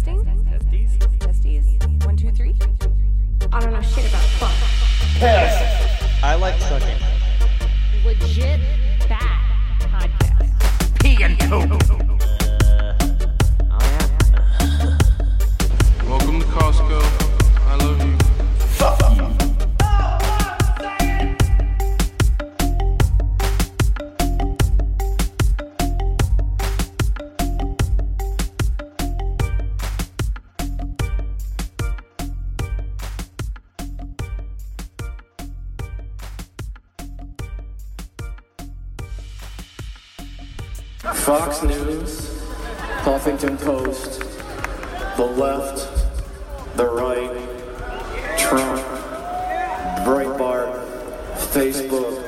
Testing. Testing? Testes? Testes? One, two, three? I don't know shit about fuck. I like sucking. Legit bad podcast. Uh, oh, Welcome to Costco. Fox News, Huffington Post, the left, the right, Trump, Breitbart, Facebook.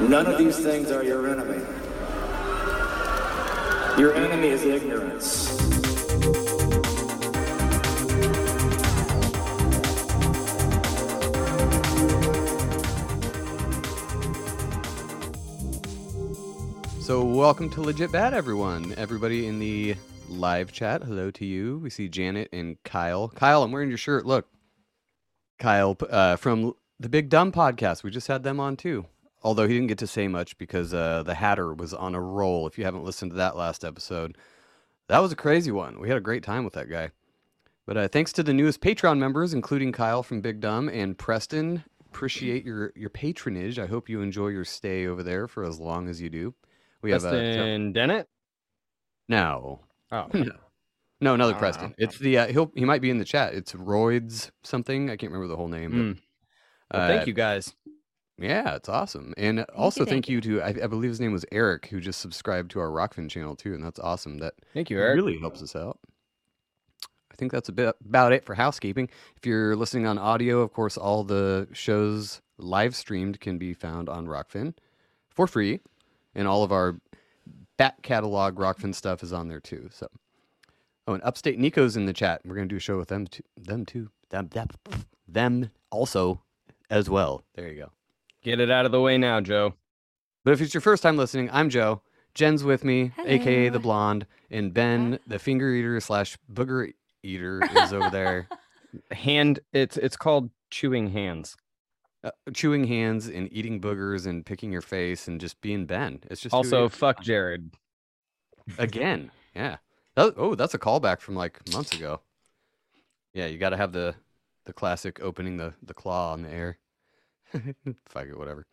None of these things are your enemy. Your enemy is ignorance. Welcome to Legit Bad, everyone. Everybody in the live chat, hello to you. We see Janet and Kyle. Kyle, I'm wearing your shirt. Look, Kyle uh, from the Big Dumb podcast. We just had them on too. Although he didn't get to say much because uh, the Hatter was on a roll. If you haven't listened to that last episode, that was a crazy one. We had a great time with that guy. But uh, thanks to the newest Patreon members, including Kyle from Big Dumb and Preston. Appreciate your your patronage. I hope you enjoy your stay over there for as long as you do. We have uh, Preston Dennett. no, Oh, no, no, another Ah. Preston. It's the uh, he'll he might be in the chat. It's Roids something. I can't remember the whole name. But, Mm. well, uh, thank you guys. Yeah, it's awesome. And also you, thank thank you to I, I believe his name was Eric who just subscribed to our Rokfin channel too, and that's awesome. That Thank you, Eric. really helps us out. I think that's a bit about it for housekeeping. If you're listening on audio, of course, all the shows live streamed can be found on Rokfin for free, and all of our back catalog Rokfin stuff is on there too. So, oh, and Upstate Nico's in the chat. We're gonna do a show with them too. Them too. Them, them, them also as well. There you go. Get it out of the way now, Joe. But if it's your first time listening, I'm Joe. Jen's with me, aka the blonde, and Ben, the finger eater slash booger eater, is over there, Hand. It's it's called chewing hands. Uh, chewing hands and eating boogers and picking your face and just being Ben. It's just Also, fuck Jared. again. Yeah. That, oh, that's a callback from like months ago. Yeah, you got to have the the classic opening the the claw on the air. Fuck it, whatever.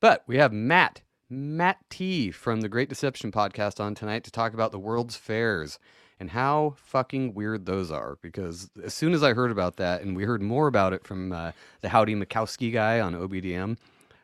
But we have Matt Matt T from the Great Deception podcast on tonight to talk about the World's Fairs and how fucking weird those are. Because as soon as I heard about that, and we heard more about it from uh, the Howdy Mikowski guy on OBDM,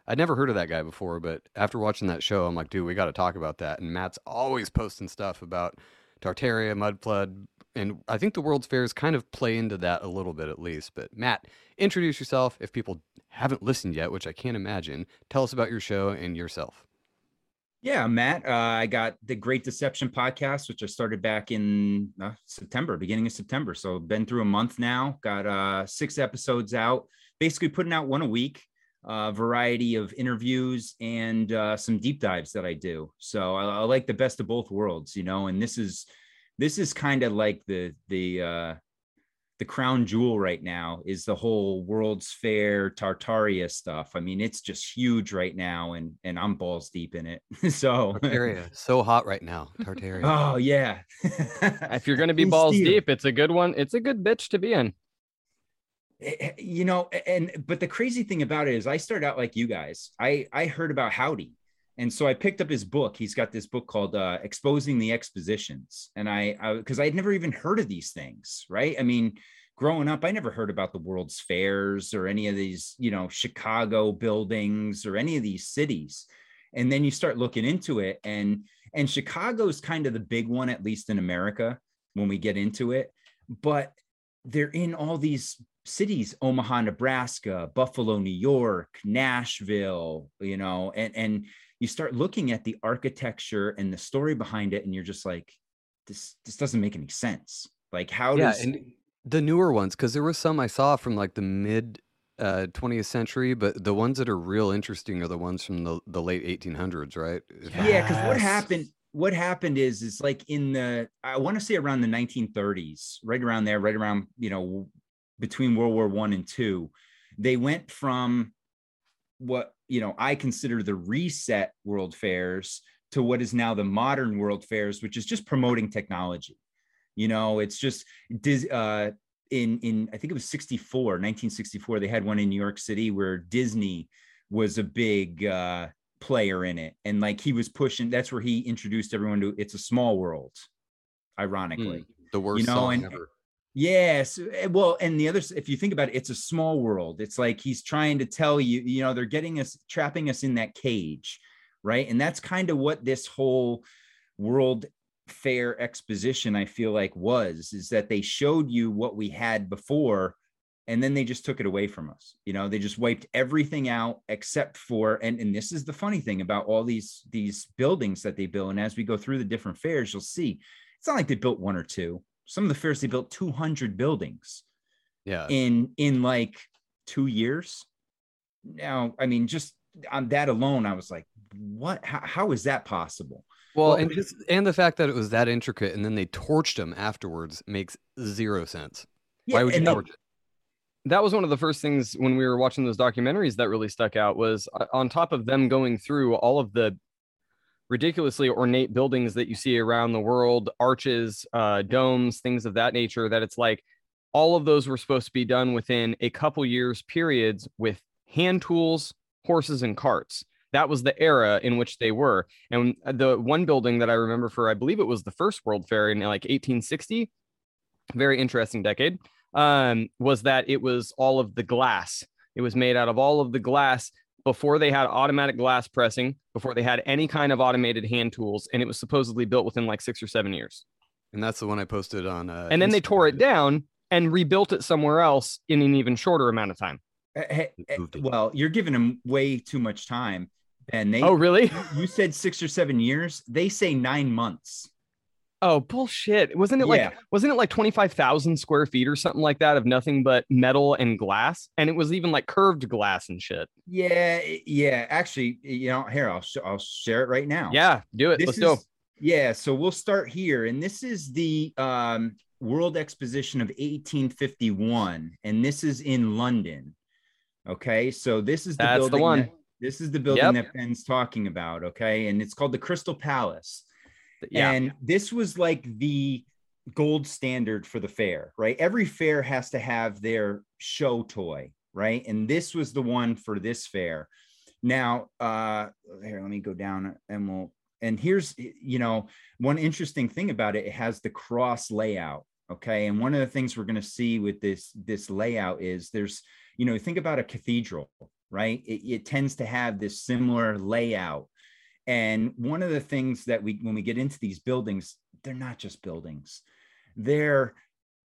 I'd never heard of that guy before. But after watching that show, I'm like, dude, we got to talk about that. And Matt's always posting stuff about Tartaria, Mudflood, and I think the World's Fairs kind of play into that a little bit at least. But Matt, introduce yourself if people haven't listened yet, which I can't imagine. Tell us about your show and yourself. Yeah, Matt. Uh, I got the Great Deception podcast, which I started back in uh, September, beginning of September. So been through a month now. Got uh, six episodes out. Basically, putting out one a week. A variety of interviews and uh, some deep dives that I do. So I, I like the best of both worlds, you know. And this is this is kind of like the the uh, the crown jewel right now is the whole World's Fair Tartaria stuff. I mean, it's just huge right now, and and I'm balls deep in it. so Tartaria, so hot right now. Tartaria. Oh yeah. If you're going to be Hey, balls Steve. deep, it's a good one. It's a good bitch to be in. Eh, you know and but the crazy thing about it is i started out like you guys i i heard about howdy and so i picked up his book. He's got this book called uh exposing the expositions. And i because I, had never even heard of these things right? I mean growing up i never heard about the world's fairs or any of these you know chicago buildings or any of these cities. And then you start looking into it and and chicago's kind of the big one at least in america when we get into it. But they're in all these cities omaha nebraska buffalo new york nashville you know and and you start looking at the architecture and the story behind it and you're just like this this doesn't make any sense like how yeah, does and the newer ones, because there was some I saw from like the mid uh, 20th century, but the ones that are real interesting are the ones from the, the late 1800s, right? If I'm- yeah because what happened what happened is is like in the i want to say around the 1930s right around there right around you know between world war one and two they went from what you know i consider the reset world fairs to what is now the modern world fairs which is just promoting technology. You know it's just Dis- uh in in i think it was 64 1964 they had one in new york city where disney was a big uh player in it. And like he was pushing that's where he introduced everyone to it's a small world ironically. Mm, the worst know, song and- ever. Yes. eh, Well, and the other, if you think about it, it's a small world. It's like he's trying to tell you, you know, they're getting us, trapping us in that cage. Right. And that's kind of what this whole world fair exposition, I feel like, was is that they showed you what we had before. And then they just took it away from us. You know, they just wiped everything out except for, and, and this is the funny thing about all these these buildings that they build. And as we go through the different fairs, you'll see it's not like they built one or two some of the fairs they built 200 buildings Yeah. in in like two years now i mean just on that alone i was like what how, how is that possible Well, Well, and just and the fact that it was that intricate, and then they torched him afterwards makes zero sense. Why would you torch it? that was one of the first things when we were watching those documentaries that really stuck out was uh, on top of them going through all of the ridiculously ornate buildings that you see around the world arches uh, domes things of that nature that it's like all of those were supposed to be done within a couple years periods with hand tools horses and carts that was the era in which they were and the one building that i remember for i believe it was the first world fair in like 1860 very interesting decade um, was that it was all of the glass. It was made out of all of the glass before they had automatic glass pressing, before they had any kind of automated hand tools, and it was supposedly built within like six or seven years. And that's the one I posted on. Uh, and then they tore it down and rebuilt it somewhere else in an even shorter amount of time. Eh, eh, eh, well you're giving them way too much time and they Oh, really? you said six or seven years they say nine months Oh, bullshit. Wasn't it like Yeah. wasn't it like 25,000 square feet or something like that of nothing but metal and glass? And it was even like curved glass and shit. yeah yeah actually you know here i'll, sh- I'll share it right now Yeah, do it. this Let's is, go. Yeah, so we'll start here, and this is the um, World Exposition of 1851, and this is in London. Okay, so this is the That's the building. one. that- this is the building Yep. that Ben's talking about. Okay, and it's called the Crystal Palace. Yeah. And this was like the gold standard for the fair, right? Every fair has to have their show toy, right? And this was the one for this fair. Now, uh here, let me go down and we'll and here's you know, one interesting thing about it, it has the cross layout. Okay. And one of the things we're going to see with this this layout is there's, you know, think about a cathedral, right? It, it tends to have this similar layout. And one of the things that we, when we get into these buildings, they're not just buildings. They're,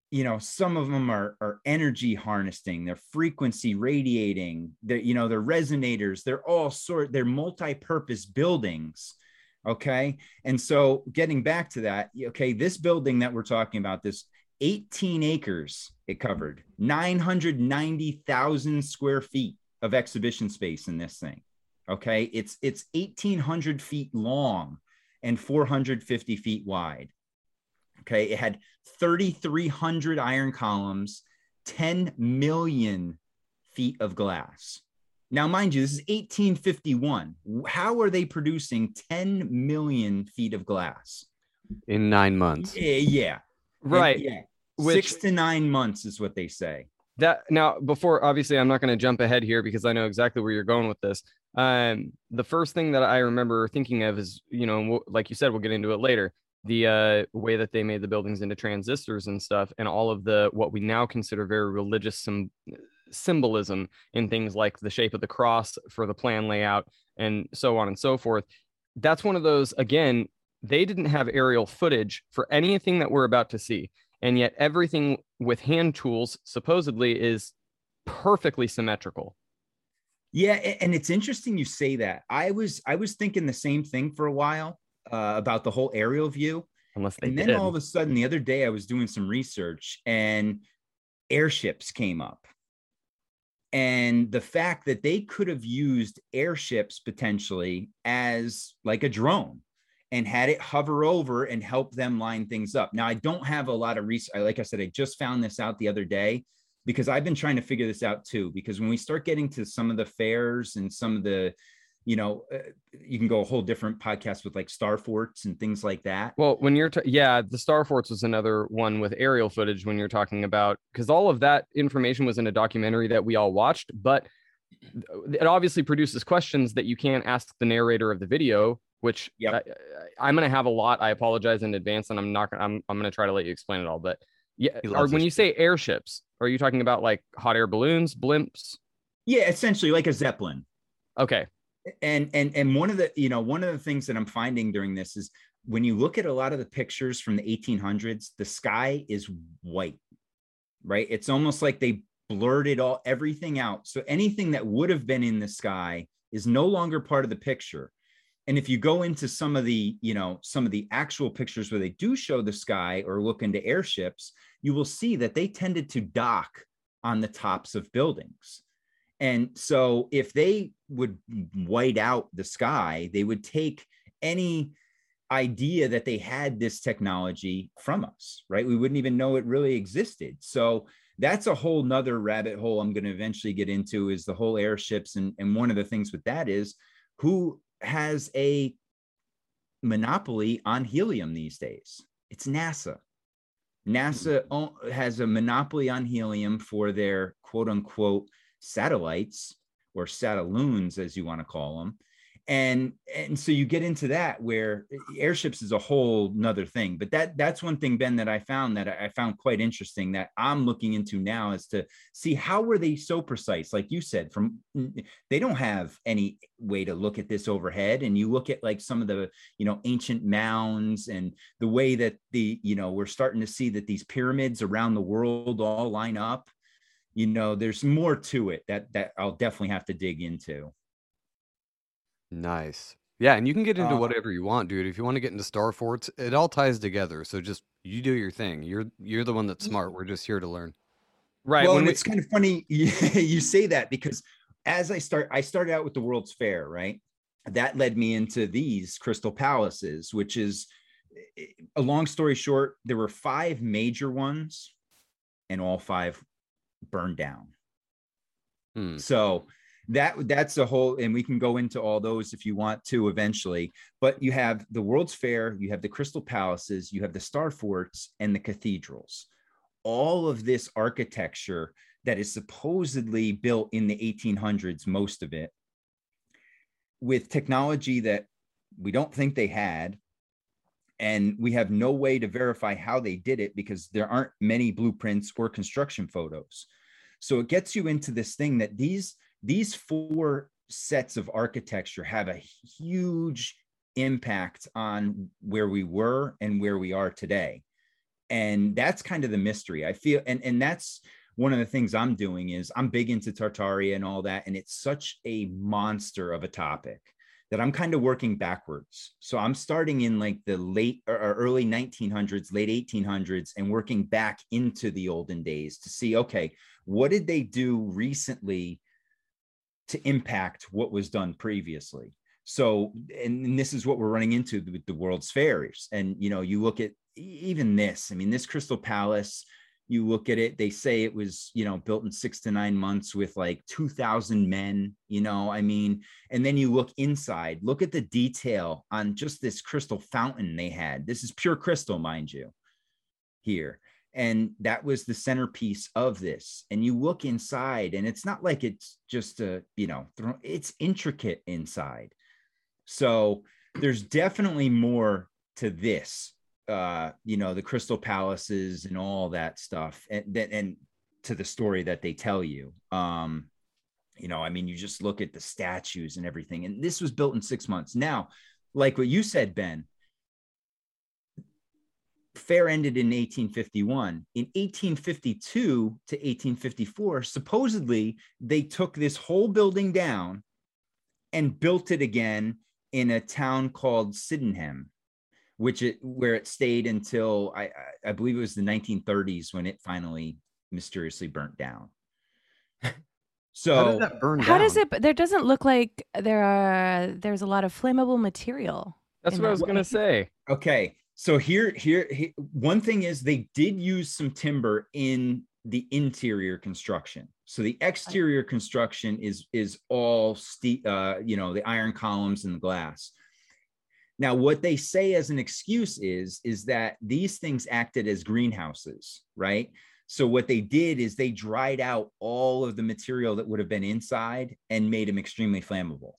you know, some of them are, are energy harnessing, they're frequency radiating, they're, you know, they're resonators, they're all sort, they're multi-purpose buildings Okay. And so getting back to that, okay, this building that we're talking about, this 18 acres it covered, 990,000 square feet of exhibition space in this thing. Okay. It's it's 1800 feet long and 450 feet wide. Okay. It had 3,300 iron columns, 10 million feet of glass. Now, mind you, this is 1851. How are they producing 10 million feet of glass? In nine months. Yeah. yeah. Right. And yeah. Which- Six to nine months is what they say. that now before obviously i'm not going to jump ahead here because i know exactly where you're going with this um the first thing that i remember thinking of is you know like you said we'll get into it later the uh way that they made the buildings into transistors and stuff and all of the what we now consider very religious some symbolism in things like the shape of the cross for the plan layout and so on and so forth. That's one of those again they didn't have aerial footage for anything that we're about to see and yet everything with hand tools supposedly is perfectly symmetrical Yeah, and it's interesting you say that. I was I was thinking the same thing for a while uh, about the whole aerial view, unless they and then did. all of a sudden the other day I was doing some research and airships came up. And the fact that they could have used airships potentially as like a drone and had it hover over and help them line things up. Now, I don't have a lot of research. Like I said, I just found this out the other day because I've been trying to figure this out too. Because when we start getting to some of the fairs and some of the, you know, uh, you can go a whole different podcast with like star forts and things like that. Well, when you're, t- yeah, the Star Forts was another one with aerial footage when you're talking about, because all of that information was in a documentary that we all watched, but it obviously produces questions that you can't ask the narrator of the video, which Yep. I, am going to have a lot. I apologize in advance, and I'm not gonna, I'm, I'm going to try to let you explain it all. But yeah, or when this you say airships, are you talking about like hot air balloons, blimps? Yeah, essentially like a zeppelin. Okay. and and and one of the you know one of the things that i'm finding during this is when you look at a lot of the pictures from the 1800s the sky is white right it's almost like they blurred it all everything out so anything that would have been in the sky is no longer part of the picture and if you go into some of the you know some of the actual pictures where they do show the sky or look into airships you will see that they tended to dock on the tops of buildings and so if they would white out the sky, they would take any idea that they had this technology from us, right? We wouldn't even know it really existed. So that's a whole nother rabbit hole I'm going to eventually get into is the whole airships. And, and one of the things with that is who has a monopoly on helium these days? It's NASA. NASA has a monopoly on helium for their quote unquote satellites or satelloons as you want to call them and and so you get into that where airships is a whole nother thing but that that's one thing ben that i found that i found quite interesting that i'm looking into now is to see how were they so precise like you said from they don't have any way to look at this overhead and you look at like some of the you know ancient mounds and the way that the you know we're starting to see that these pyramids around the world all line up you know there's more to it that that i'll definitely have to dig into Nice. Yeah, and you can get into Uh, whatever you want, dude. If you want to get into Star Forts, it all ties together. So just you do your thing. You're you're the one that's smart. We're just here to learn. Right. well when and we- it's kind of funny you, say that because as i start i started out with the world's fair right that led me into these crystal palaces which is a long story short there were five major ones and all five burned down Hmm. so that that's a whole and we can go into all those if you want to eventually but you have the world's fair you have the crystal palaces you have the star forts and the cathedrals. All of this architecture that is supposedly built in the 1800s most of it with technology that we don't think they had and we have no way to verify how they did it because there aren't many blueprints or construction photos. So it gets you into this thing that these these four sets of architecture have a huge impact on where we were and where we are today and that's kind of the mystery i feel and and that's one of the things i'm doing is i'm big into tartaria and all that and it's such a monster of a topic that I'm kind of working backwards. So I'm starting in like the late or early 1900s, late 1800s, and working back into the olden days to see, okay, what did they do recently to impact what was done previously? So, and this is what we're running into with the World's Fairs. And, you know, you look at even this, I mean, this Crystal Palace, you look at it they say it was you know built in six to nine months with like 2000 men you know i mean and then you look inside look at the detail on just this crystal fountain they had this is pure crystal mind you here and that was the centerpiece of this and you look inside and it's not like it's just a you know it's intricate inside so there's definitely more to this uh, you know, the Crystal Palaces and all that stuff, and and to the story that they tell you. Um, you know, I mean, you just look at the statues and everything, and this was built in six months. Now, like what you said, Ben, fair ended in 1851. In 1852 to 1854, supposedly they took this whole building down and built it again in a town called Sydenham which it where it stayed until I I believe it was the 1930s when it finally mysteriously burnt down. So how does that burn How down? does it? There doesn't look like there are. There's a lot of flammable material. That's in what I that. was gonna say. Okay, so here, here, he- one thing is they did use some timber in the interior construction. So the exterior construction is is all ste- uh, you know, the iron columns and the glass. Now, what they say as an excuse is is that these things acted as greenhouses, right? So what they did is they dried out all of the material that would have been inside and made them extremely flammable.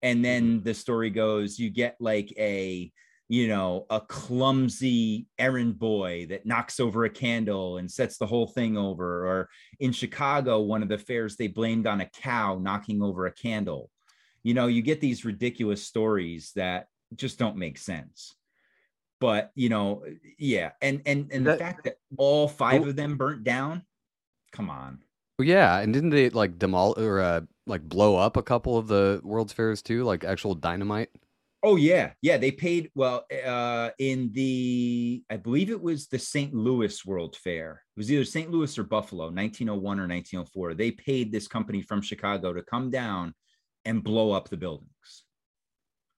And then the story goes, you get like a you know, a clumsy errand boy that knocks over a candle and sets the whole thing over. Or in Chicago, one of the fairs, they blamed on a cow knocking over a candle. You know, you get these ridiculous stories that just don't make sense. But you know, yeah, and and and the fact that all five of them burnt down, come on. Well, yeah, and didn't they like demol or uh, like blow up a couple of the World's Fairs too, like actual dynamite? Oh yeah, yeah. They paid well uh, in the I believe it was the St. Louis World Fair. It was either St. Louis or Buffalo, 1901 or 1904. They paid this company from Chicago to come down and blow up the buildings.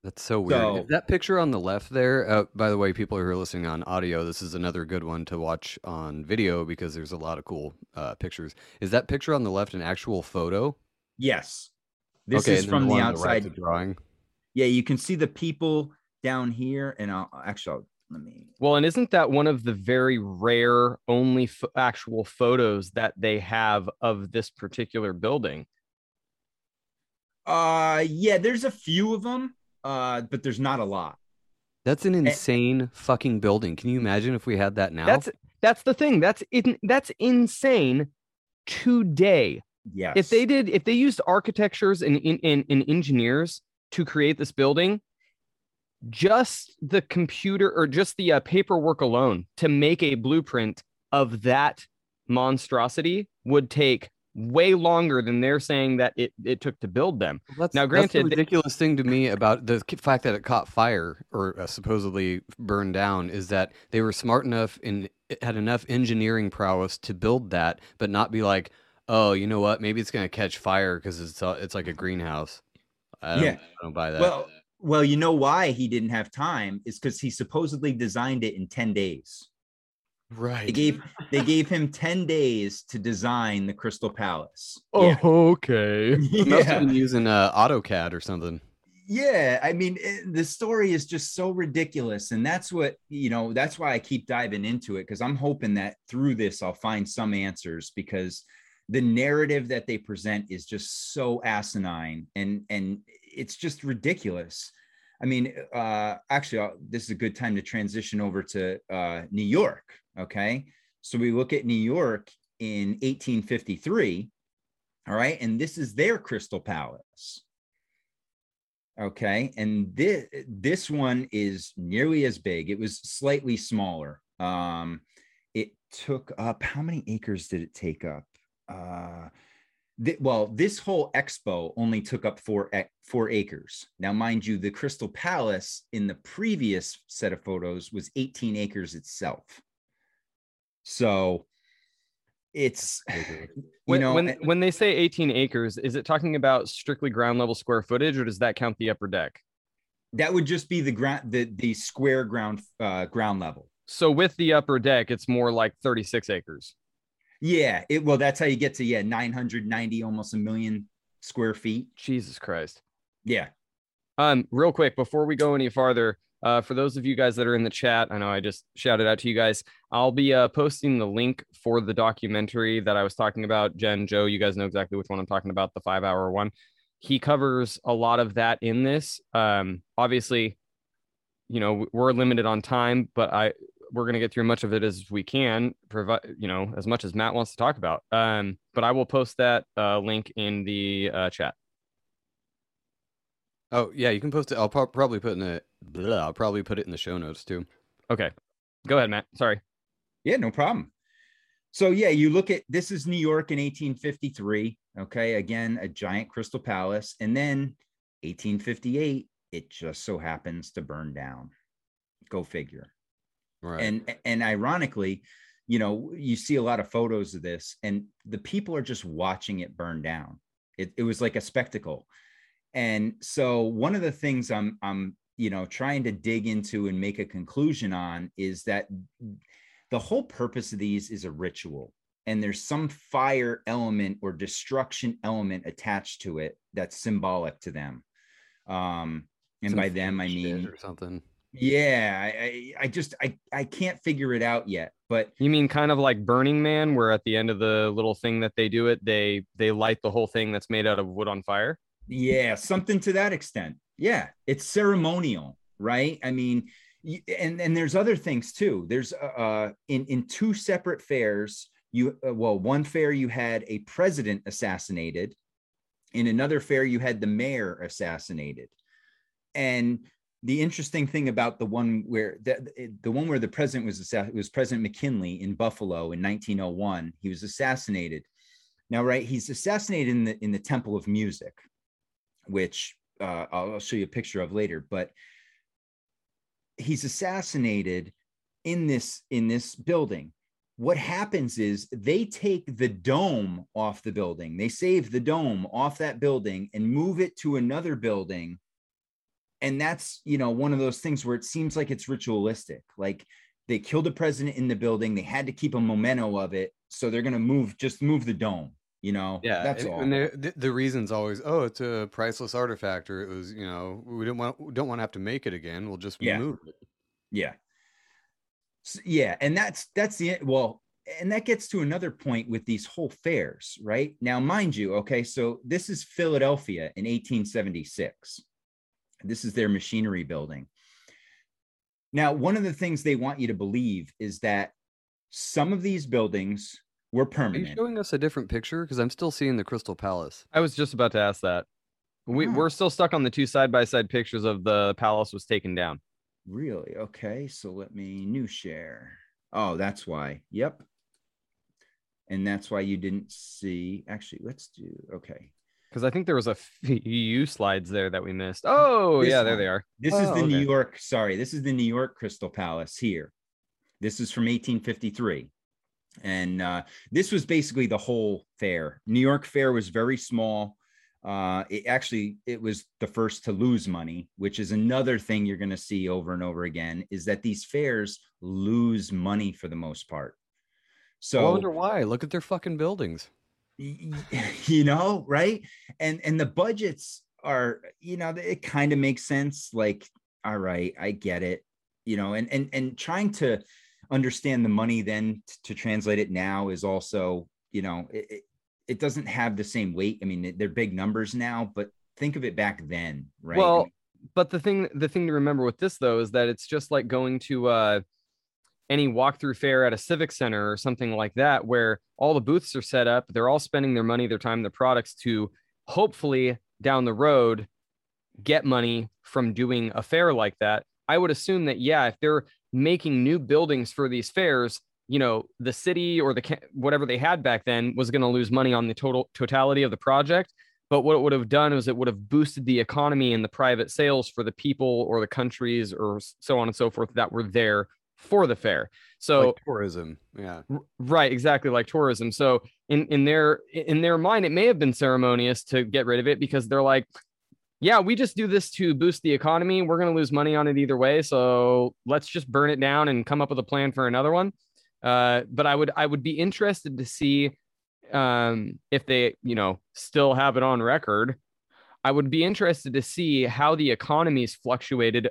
That's so weird. So- that picture on the left there, uh, by the way, people who are listening on audio, this is another good one to watch on video because there's a lot of cool uh, pictures. Is that picture on the left an actual photo? Yes, this okay, is from the one on right's outside. drawing. Yeah, you can see the people down here, and I'll actually I'll, let me. Well, and isn't that one of the very rare, only f- actual photos that they have of this particular building? Uh, yeah, there's a few of them, uh, but there's not a lot. That's an insane fucking building. Can you imagine if we had that now? That's that's the thing. That's in, that's insane today. Yes. If they did, if they used architectures and, and, and, and engineers to create this building, just the computer or just the uh, paperwork alone to make a blueprint of that monstrosity would take way longer than they're saying that it, it took to build them. That's, now, the granted, th- ridiculous thing to me about the fact that it caught fire or uh, supposedly burned down is that they were smart enough and had enough engineering prowess to build that, but not be like, oh, you know what? Maybe it's gonna catch fire because it's uh, it's like a greenhouse. I don't, Yeah. I don't buy that. Well, well, you know why he didn't have time is because he supposedly designed it in 10 days. right. They gave they gave him 10 days to design the Crystal Palace. Oh, Yeah. okay. He must have been using uh, AutoCAD or something. yeah i mean it- the story is just so ridiculous and that's what you know that's why i keep diving into it because i'm hoping that through this i'll find some answers because the narrative that they present is just so asinine and and it's just ridiculous i mean uh actually I'll, this is a good time to transition over to uh new york okay so we look at new york in 1853 all right and this is their crystal palace Okay. And this this one is nearly as big. It was slightly smaller. Um, it took up how many acres did it take up? Uh Th- well, this whole expo only took up four ac- four acres. Now, mind you, the Crystal Palace in the previous set of photos was 18 acres itself. So it's you When, know when eh, when they say 18 acres, is it talking about strictly ground level square footage, or does that count the upper deck? that would just be the ground the the square ground uh ground level. So with the upper deck, it's more like 36 acres. Yeah, it well that's how you get to yeah 990 almost a million square feet. Jesus Christ. Yeah. Um, real quick before we go any farther, uh, for those of you guys that are in the chat, I know I just shouted out to you guys. I'll be uh, posting the link for the documentary that I was talking about. Jen, Joe, you guys know exactly which one I'm talking about, the five hour one. He covers a lot of that in this. Um, obviously, you know, we're limited on time, but I we're gonna get through much of it as we can, provide you know, as much as Matt wants to talk about. Um, but I will post that uh, link in the uh, chat. Oh yeah, you can post it. I'll pro- probably put in the. Blah, I'll probably put it in the show notes too. Okay, go ahead, Matt. Sorry. Yeah, no problem. So yeah, you look at this is New York in 1853. Okay, again, a giant crystal palace, and then 1858, it just so happens to burn down. Go figure. Right. And and ironically, you know, you see a lot of photos of this, and the people are just watching it burn down. It, it was like a spectacle. And so one of the things I'm I'm you know trying to dig into and make a conclusion on is that the whole purpose of these is a ritual and there's some fire element or destruction element attached to it that's symbolic to them um and Some by them i mean something. Yeah I, I i just i i can't figure it out yet but You mean kind of like Burning Man, where at the end of the little thing that they do it, they they light the whole thing that's made out of wood on fire? Yeah, something to that extent. Yeah, it's ceremonial, right? I mean, and and there's other things too. There's uh uh, in in two separate fairs. You uh, well, one fair you had a president assassinated. In another fair, you had the mayor assassinated. And the interesting thing about the one where the, the one where the president was assassinated was President McKinley in Buffalo in 1901. He was assassinated. Now, right, he's assassinated in the in the Temple of Music which uh, I'll I'll show you a picture of later. But he's assassinated in this in this building. What happens is they take the dome off the building. They save the dome off that building and move it to another building. And that's you know one of those things where it seems like it's ritualistic. Like they killed the president in the building. They had to keep a memento of it, so they're gonna move just move the dome. You know, Yeah, that's and, all. and the, the reason's always, oh, it's a priceless artifact, or it was, you know, we don't want we don't want to have to make it again. We'll just Yeah. move it. Yeah. S- yeah, and that's that's the well, and that gets to another point with these whole fairs, right? Now, mind you, okay, so this is Philadelphia in 1876. This is their machinery building. Now, one of the things they want you to believe is that some of these buildings were permanent. Are you showing us a different picture? Because I'm still seeing the Crystal Palace. I was just about to ask that. We Ah. we're still stuck on the two side by side pictures of the palace was taken down. Really? Okay, so let me new share. Oh, that's why. Yep. And that's why you didn't see. Actually, let's do okay. Because I think there was a few slides there that we missed. Oh This yeah, there they are. This is Oh, the New. York, sorry, this is the New York Crystal Palace here. This is from 1853. And uh, this was basically the whole fair. New York Fair was very small. Uh, it actually it was the first to lose money, which is another thing you're going to see over and over again. Is that these fairs lose money for the most part. So I wonder why. Look at their fucking buildings. you know right? And and the budgets are you know it kind of makes sense like all right i get it you know and and and trying to understand the money then t- to translate it now is also you know it, it, doesn't have the same weight. I mean they're big numbers now but think of it back then right? I Well, mean, but the thing the thing to remember with this though is that it's just like going to uh any walkthrough fair at a civic center or something like that where all the booths are set up they're all spending their money their time their products to hopefully down the road get money from doing a fair like that. I would assume that yeah if they're making new buildings for these fairs you know the city or the whatever they had back then was going to lose money on the total totality of the project. But what it would have done is it would have boosted the economy and the private sales for the people or the countries or so on and so forth that were there for the fair. So like tourism. Yeah. R- right exactly like tourism. So in in their in their mind it may have been ceremonious to get rid of it because they're like yeah we just do this to boost the economy. We're going to lose money on it either way. So let's just burn it down and come up with a plan for another one. Uh but i would i would be interested to see um if they you know still have it on record. I would be interested to see how the economies fluctuated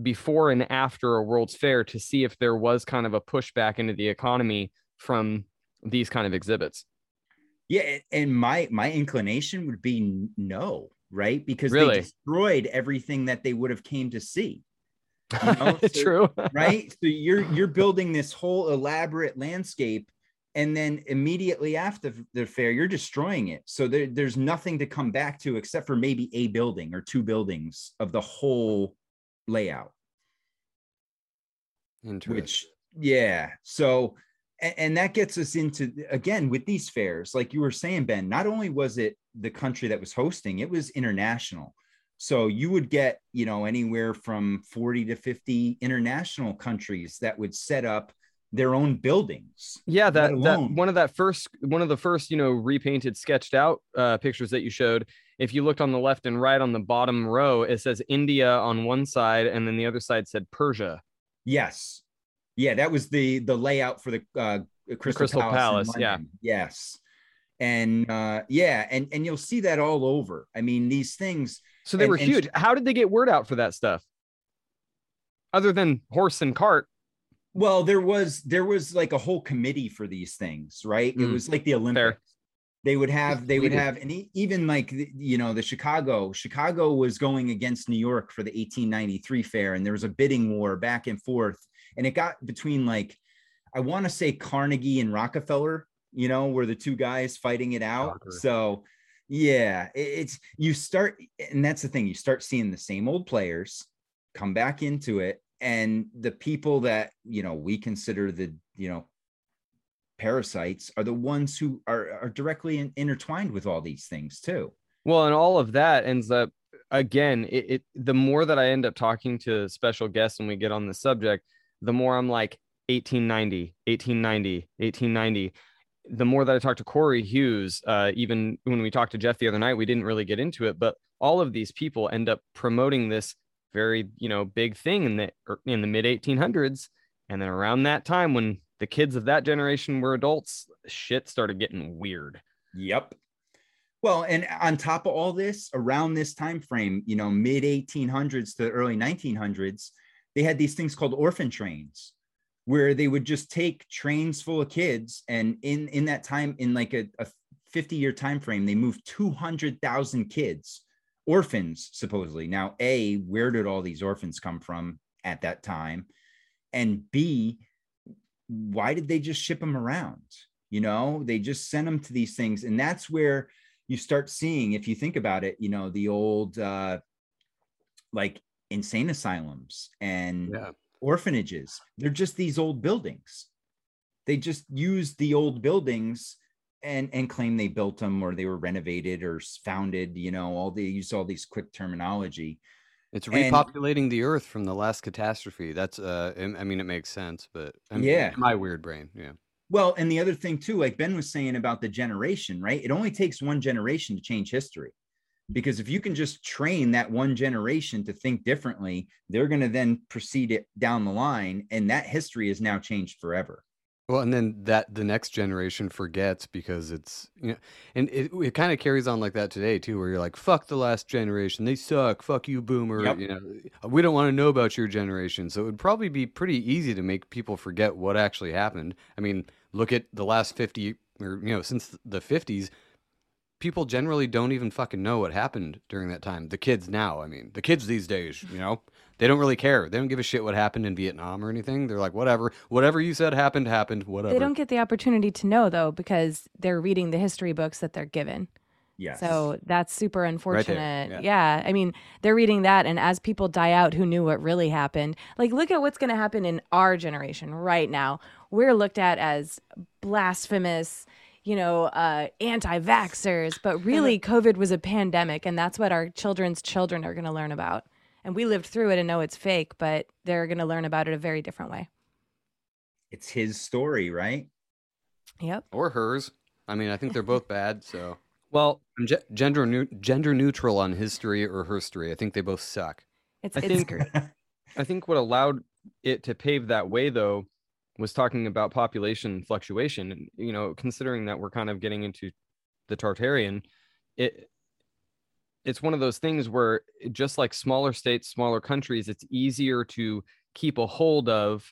before and after a World's Fair to see if there was kind of a pushback into the economy from these kind of exhibits. Yeah, and my my inclination would be no, right? Because Really? they destroyed everything that they would have came to see. You know? So- True. right? So you're you're building this whole elaborate landscape, and then immediately after the fair, you're destroying it. So there, there's nothing to come back to except for maybe a building or two buildings of the whole layout. Which, yeah. So, and, and that gets us into again with these fairs, like you were saying, Ben. Not only was it the country that was hosting, it was international. So you would get, you know, anywhere from 40 to 50 international countries that would set up their own buildings. Yeah, that, that one of that first one of the first, you know, repainted, sketched out uh, pictures that you showed. If you looked on the left and right on the bottom row, it says India on one side, and then the other side said Persia. Yes. Yeah, that was the the layout for the uh Crystal, Crystal Palace. Palace, yeah. Yes. And uh yeah, and and you'll see that all over. I mean, these things So they and- were and- huge. How did they get word out for that stuff? Other than horse and cart. Well, there was there was like a whole committee for these things, right? It Mm, was like the Olympics. They would have they would have and even like you know the Chicago Chicago was going against New York for the 1893 fair and there was a bidding war back and forth and it got between like I want to say Carnegie and Rockefeller, you know, were the two guys fighting it out. So yeah, it- it's you start and that's the thing, you start seeing the same old players come back into it and the people that you know we consider the you know parasites are the ones who are, are directly in, intertwined with all these things too Well, and all of that ends up again. It, it the more that I end up talking to special guests and we get on the subject, the more I'm like 1890, 1890, 1890. The more that I talk to Corey Hughes, uh, even when we talked to Jeff the other night, we didn't really get into it, but all of these people end up promoting this very you know big thing in the er, in the mid 1800s, and then around that time when the kids of that generation were adults, shit started getting weird. yep. Well and on top of all this around this time frame you know mid 1800s to early 1900s they had these things called orphan trains where they would just take trains full of kids and in in that time in like a, a 50 year time frame they moved 200,000 kids orphans supposedly. Now a where did all these orphans come from at that time? And b why did they just ship them around? You know they just sent them to these things. And that's where you start seeing if you think about it you know the old uh like insane asylums and Yeah. orphanages. They're just these old buildings. They just use the old buildings and and claim they built them or they were renovated or founded you know all they use all these quick terminology It's And- repopulating the earth from the last catastrophe. That's uh I I mean it makes sense, but I'm, Yeah. my weird brain. Yeah. Well, and the other thing too, like Ben was saying about the generation, right? It only takes one generation to change history. Because if you can just train that one generation to think differently, they're going to then proceed it down the line, and that history is now changed forever. Well, and then that the next generation forgets because it's you know, and it it kind of carries on like that today too, where you're like, "Fuck the last generation, they suck. Fuck you, boomer." Yep. You know, we don't want to know about your generation, so it would probably be pretty easy to make people forget what actually happened. I mean, look at the last fifty or you know since the fifties. People generally don't even fucking know what happened during that time. The kids now, I mean, the kids these days, you know, they don't really care. They don't give a shit what happened in Vietnam or anything. They're like, whatever, whatever you said happened, happened, whatever. They don't get the opportunity to know though because they're reading the history books that they're given. Yes. So that's super there, unfortunate. yeah. yeah. I mean, they're reading that, and as people die out who knew what really happened, like, look at what's going to happen in our generation right now. We're looked at as blasphemous, you know, uh, anti vaxxers, but really, COVID was a pandemic, and that's what our children's children are going to learn about. And we lived through it and know it's fake, but they're going to learn about it a very different way. it's his story, right? Yep. Or hers. I mean, I think they're both bad. So Well, I'm ge- gender new- gender neutral on history or herstory. I think they both suck. It's, I it's think- great. I think what allowed it to pave that way, though, was talking about population fluctuation. And, you know, considering that we're kind of getting into the Tartarian, it it's one of those things where just like smaller states, smaller countries, it's easier to keep a hold of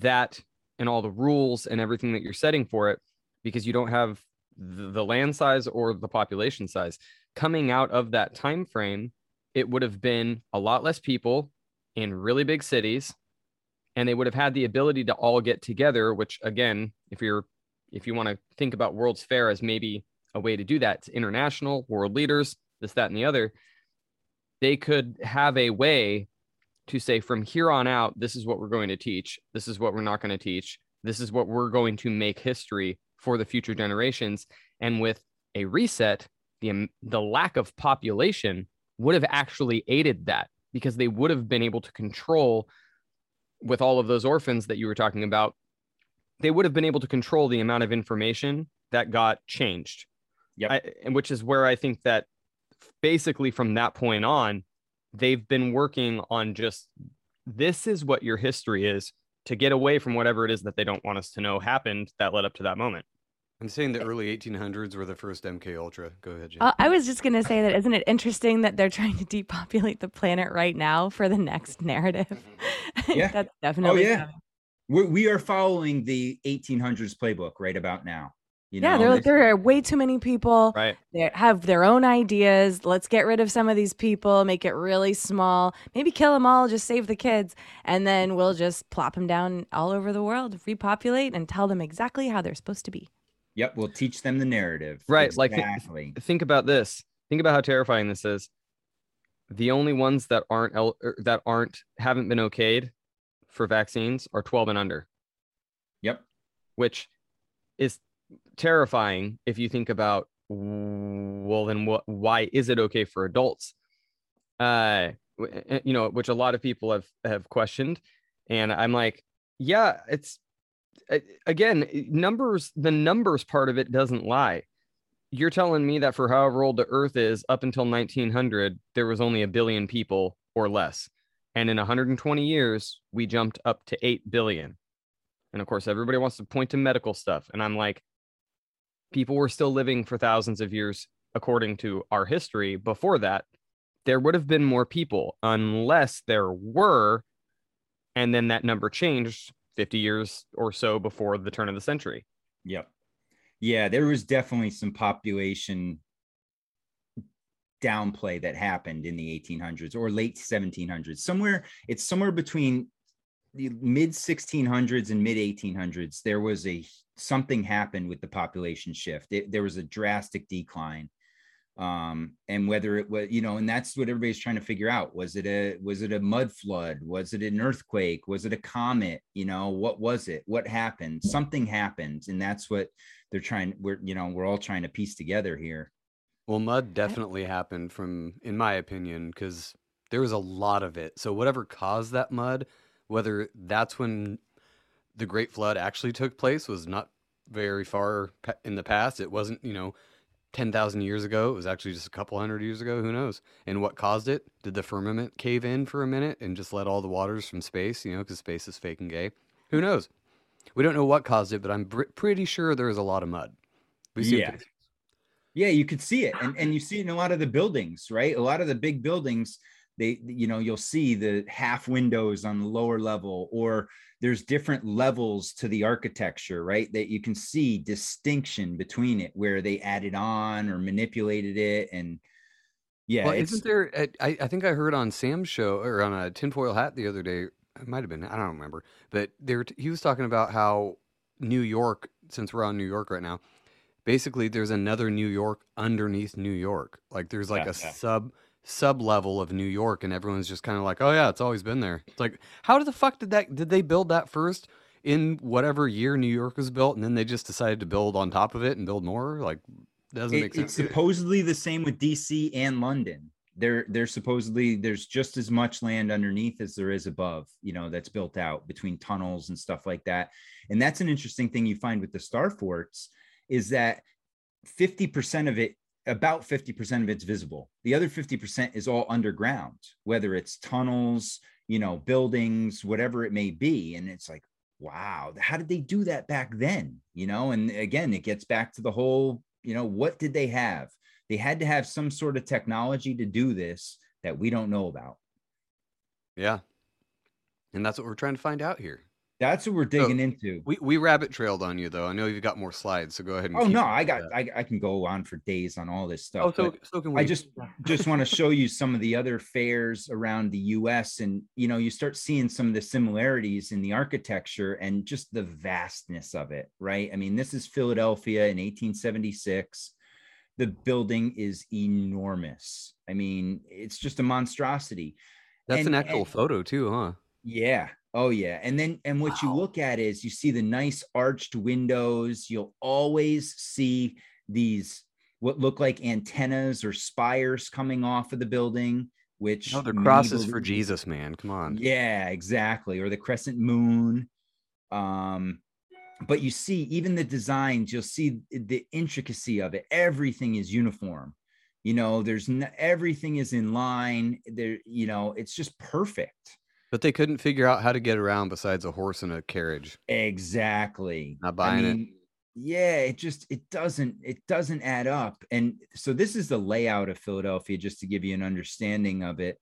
that and all the rules and everything that you're setting for it because you don't have the, land size or the population size. Coming out of that time frame it would have been a lot less people in really big cities and they would have had the ability to all get together which again if you're if you want to think about world's fair as maybe a way to do that it's international world leaders this that and the other they could have a way to say from here on out this is what we're going to teach. This is what we're not going to teach. This is what we're going to make history for the future generations. And with a reset the um, the lack of population would have actually aided that because they would have been able to control with all of those orphans that you were talking about they would have been able to control the amount of information that got changed. Yep. I, and which is where i think that basically from that point on they've been working on just this is what your history is to get away from whatever it is that they don't want us to know happened that led up to that moment I'm saying the early 1800s were the first MK Ultra. Go ahead, Jay. Uh, I was just going to say that isn't it interesting that they're trying to depopulate the planet right now for the next narrative? Yeah. That's definitely. Oh yeah, coming. we we are following the 1800s playbook right about now. You yeah, know, they're like there are way too many people. right They have their own ideas. Let's get rid of some of these people, make it really small. Maybe kill them all, just save the kids, and then we'll just plop them down all over the world, repopulate, and tell them exactly how they're supposed to be. Yep, we'll teach them the narrative. Right, like, th- think about this think about how terrifying this is the only ones that aren't el- er, that aren't haven't been okayed for vaccines are 12 and under Yep. which is terrifying if you think about well then what why is it okay for adults? Uh eh, you know which a lot of people have have questioned. And i'm like yeah it's again eh, numbers the numbers part of it doesn't lie. You're telling me that for however old the earth is up until 1900 there was only a billion people or less. And in 120 years we jumped up to 8 billion. And of course everybody wants to point to medical stuff. And i'm like people were still living for thousands of years according to our history before that there would have been more people unless there were and then that number changed 50 years or so before the turn of the century Yep. Yeah, there was definitely some population downplay that happened in the 1800s or late 1700s. Somewhere it's somewhere between the mid 1600s and mid 1800s there was a something happened with the population shift. It, there was a drastic decline. Um, and whether it was, you know, and that's what everybody's trying to figure out. Was it a was it a mud flood? Was it an earthquake? Was it a comet? You know, what was it? What happened? Something happened, and that's what they're trying we're you know we're all trying to piece together here Well, mud definitely happened from, in my opinion, because there was a lot of it. So whatever caused that mud, whether that's when the Great Flood actually took place, was not very far in the past. It wasn't, you know, ten thousand years ago. It was actually just a couple hundred years ago. Who knows? And what caused it? Did the firmament cave in for a minute and just let all the waters from space? You know, because space is fake and gay. Who knows? We don't know what caused it, but I'm br- pretty sure there was a lot of mud. We've seen Yeah. yeah you could see it and, and you see it in a lot of the buildings right a lot of the big buildings they you know you'll see the half windows on the lower level or there's different levels to the architecture right that you can see distinction between it where they added on or manipulated it and yeah well, isn't there? I, I think I heard on Sam's show or on a tinfoil hat the other day. It might have been. I don't remember. But there he was talking about how New York, since we're on New York right now, basically there's another New York underneath New York. Like there's like Yeah, a yeah. sub sub level of New York, and everyone's just kind of like, oh yeah, it's always been there. It's like, how the fuck did that? Did they build that first in whatever year New York was built, and then they just decided to build on top of it and build more? Like, doesn't It- make it's sense. me. supposedly the same with DC and London. There, there's supposedly there's just as much land underneath as there is above. You know, that's built out between tunnels and stuff like that. And that's an interesting thing you find with the star forts is that 50% of it, about 50% of it's visible. The other 50% is all underground, whether it's tunnels, you know, buildings, whatever it may be. And it's like, wow, how did they do that back then? You know, and again, it gets back to the whole, you know, what did they have? They had to have some sort of technology to do this that we don't know about. Yeah, and that's what we're trying to find out here. That's what we're digging into. We we rabbit trailed on you though. I know you've got more slides, so go ahead and. Oh no, I got. I, I can go on for days on all this oh, stuff. Oh, so so can we. I just just want to show you some of the other fairs around the US and you know you start seeing some of the similarities in the architecture and just the vastness of it, right? I mean, this is Philadelphia in 1876. The building is enormous. I mean, it's just a monstrosity. That's an actual and- photo too, huh? Yeah. Oh yeah. And then and what you look at is you see the nice arched windows. You'll always see these what look like antennas or spires coming off of the building, which No, many crosses for Jesus, man. Come on. Yeah, exactly. Or the crescent moon. Um, but you see, even the designs, you'll see the intricacy of it. Everything is uniform. You know, there's everything is in line. There, you know, it's just perfect. But they couldn't figure out how to get around besides a horse and a carriage. Exactly. Not buying it. Yeah, it just it doesn't it doesn't add up. And so this is the layout of Philadelphia, just to give you an understanding of it,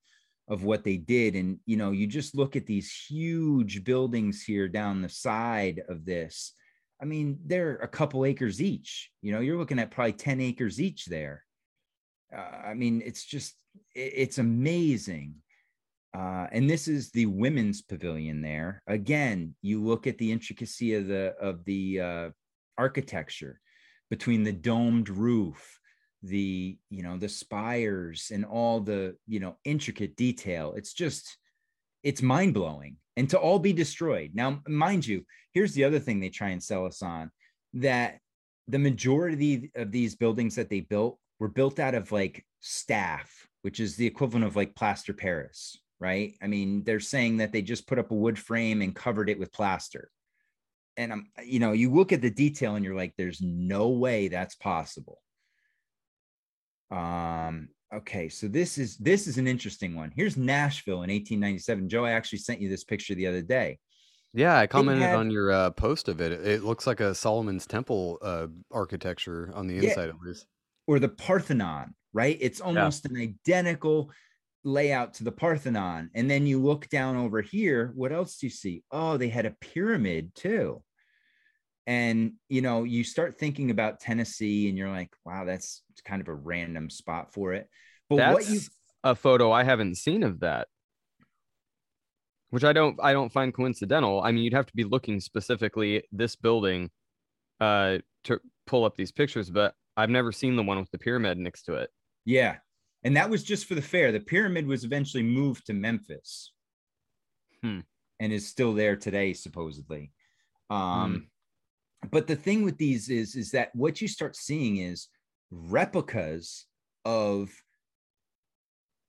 of what they did. And you know, you just look at these huge buildings here down the side of this. I mean, they're a couple acres each. You know, you're looking at probably 10 acres each there. Uh, I mean, it's just it- it's amazing. Uh, and this is the women's pavilion there. Again, you look at the intricacy of the of the uh, architecture between the domed roof, the you know the spires, and all the you know intricate detail. It's just it's mind blowing, and to all be destroyed. Now, mind you, here's the other thing they try and sell us on that the majority of these buildings that they built were built out of like staff, which is the equivalent of like plaster Paris, right? I mean, they're saying that they just put up a wood frame and covered it with plaster. And I'm, you know, you look at the detail and you're like, there's no way that's possible. Um, okay, so this is this is an interesting one. Here's Nashville in 1897. Joe, I actually sent you this picture the other day. Yeah, I commented had- on your uh, post of it. It- looks like a Solomon's Temple uh, architecture on the Yeah. inside, at least. or the Parthenon, right? It's almost an identical layout to the Parthenon. And then you look down over here, what else do you see? Oh, they had a pyramid too. And you know, you start thinking about Tennessee and you're like, wow, that's kind of a random spot for it. But That's what you a photo I haven't seen of that. Which I don't I don't find coincidental. I mean, you'd have to be looking specifically this building uh to pull up these pictures, but I've never seen the one with the pyramid next to it. yeah. And that was just for the fair. The pyramid was eventually moved to Memphis. Hmm. And is still there today, supposedly. Um, but the thing with these is is that what you start seeing is replicas of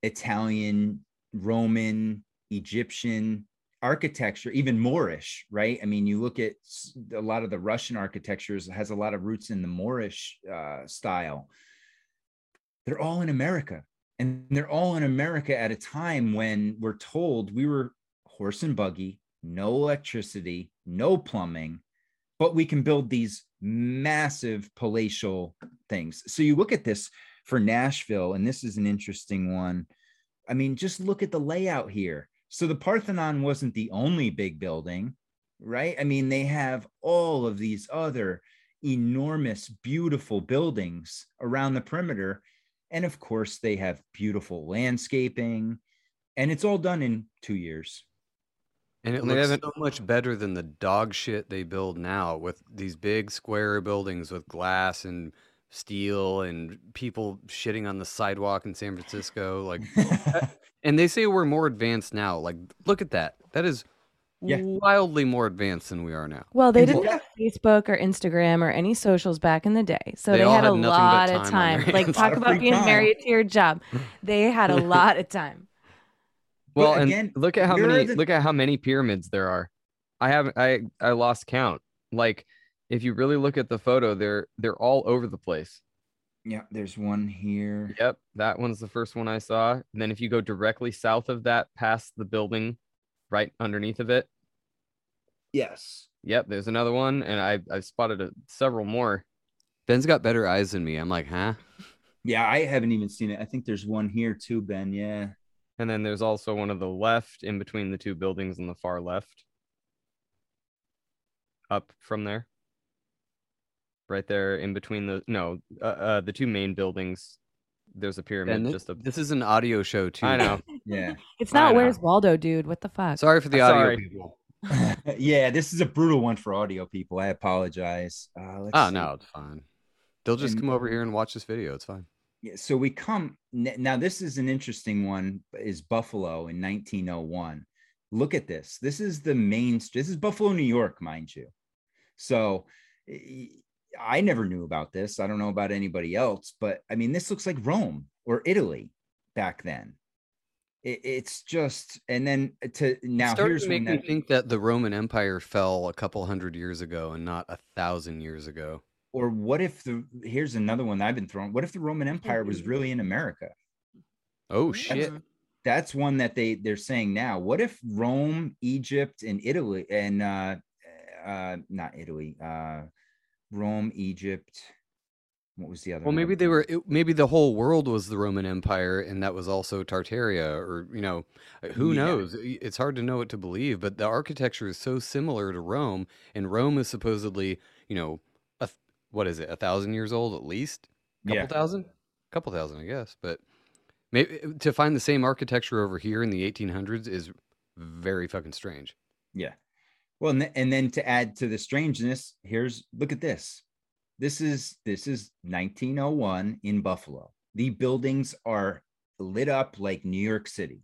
Italian, Roman, Egyptian architecture, even Moorish, right? I mean, you look at a lot of the Russian architectures has a lot of roots in the Moorish uh, style. They're all in America, and they're all in America at a time when we're told we were horse and buggy, no electricity, no plumbing, but we can build these massive palatial things. So you look at this for Nashville, and this is an interesting one. I mean, just look at the layout here. So the Parthenon wasn't the only big building, right? I mean, they have all of these other enormous, beautiful buildings around the perimeter. And of course, they have beautiful landscaping, and it's all done in two years. And it looks so much better than the dog shit they build now with these big square buildings with glass and steel and people shitting on the sidewalk in San Francisco. Like, and they say we're more advanced now. Like, look at that. That is Yeah. wildly more advanced than we are now. Well, they didn't look- have Facebook or Instagram or any socials back in the day, so They they, had, had a lot time of on time. Like talk about being time. married to your job. They had a lot of time. But Well, and again, look at how many the- look at how many pyramids there are. I haven't I I lost count. Like if you really look at the photo, they're they're all over the place. Yeah, there's one here. Yep, that one's the first one I saw. And then if you go directly south of that, past the building, right underneath of it, Yes. yep, there's another one, and I I spotted a, several more. Ben's got better eyes than me. I'm like, huh? Yeah, I haven't even seen it. I think there's one here too, Ben. Yeah. And then there's also one of the left in between the two buildings on the far left. Up from there. Right there in between the no, uh, uh the two main buildings. There's a pyramid Ben, thi- just a this is an audio show too. I know. Yeah. It's not. Where's Waldo, dude. What the fuck? Sorry for the audio Sorry. people. yeah, this is a brutal one for audio people. I apologize. Uh, let's Oh see. no, it's fine. They'll just And- come over here and watch this video. It's fine. Yeah, so we come now. This is an interesting one. Is Buffalo in 1901? Look at this. This is the main. Street. This is Buffalo, New York, mind you. So I never knew about this. I don't know about anybody else, but I mean, this looks like Rome or Italy back then. It, it's just, and then to now it started here's to make me that, think that the Roman Empire fell a couple hundred years ago and not a thousand years ago. or what if the here's another one that I've been throwing. What if the Roman Empire was really in America? Oh shit! that's one that they they're saying now what if rome egypt and italy and uh uh not italy uh rome egypt what was the other Well, maybe one? they were. It, maybe the whole world was the Roman Empire, and that was also Tartaria, or you know, uh, who Yeah. knows? It's hard to know what to believe. But the architecture is so similar to Rome, and Rome is supposedly, you know, a, what is it, a thousand years old at least? Couple Yeah. thousand? Couple thousand, I guess. But maybe to find the same architecture over here in the 1800s is very fucking strange. yeah well and, th- and then to add to the strangeness here's look at this this is this is 1901 in buffalo the buildings are lit up like new york city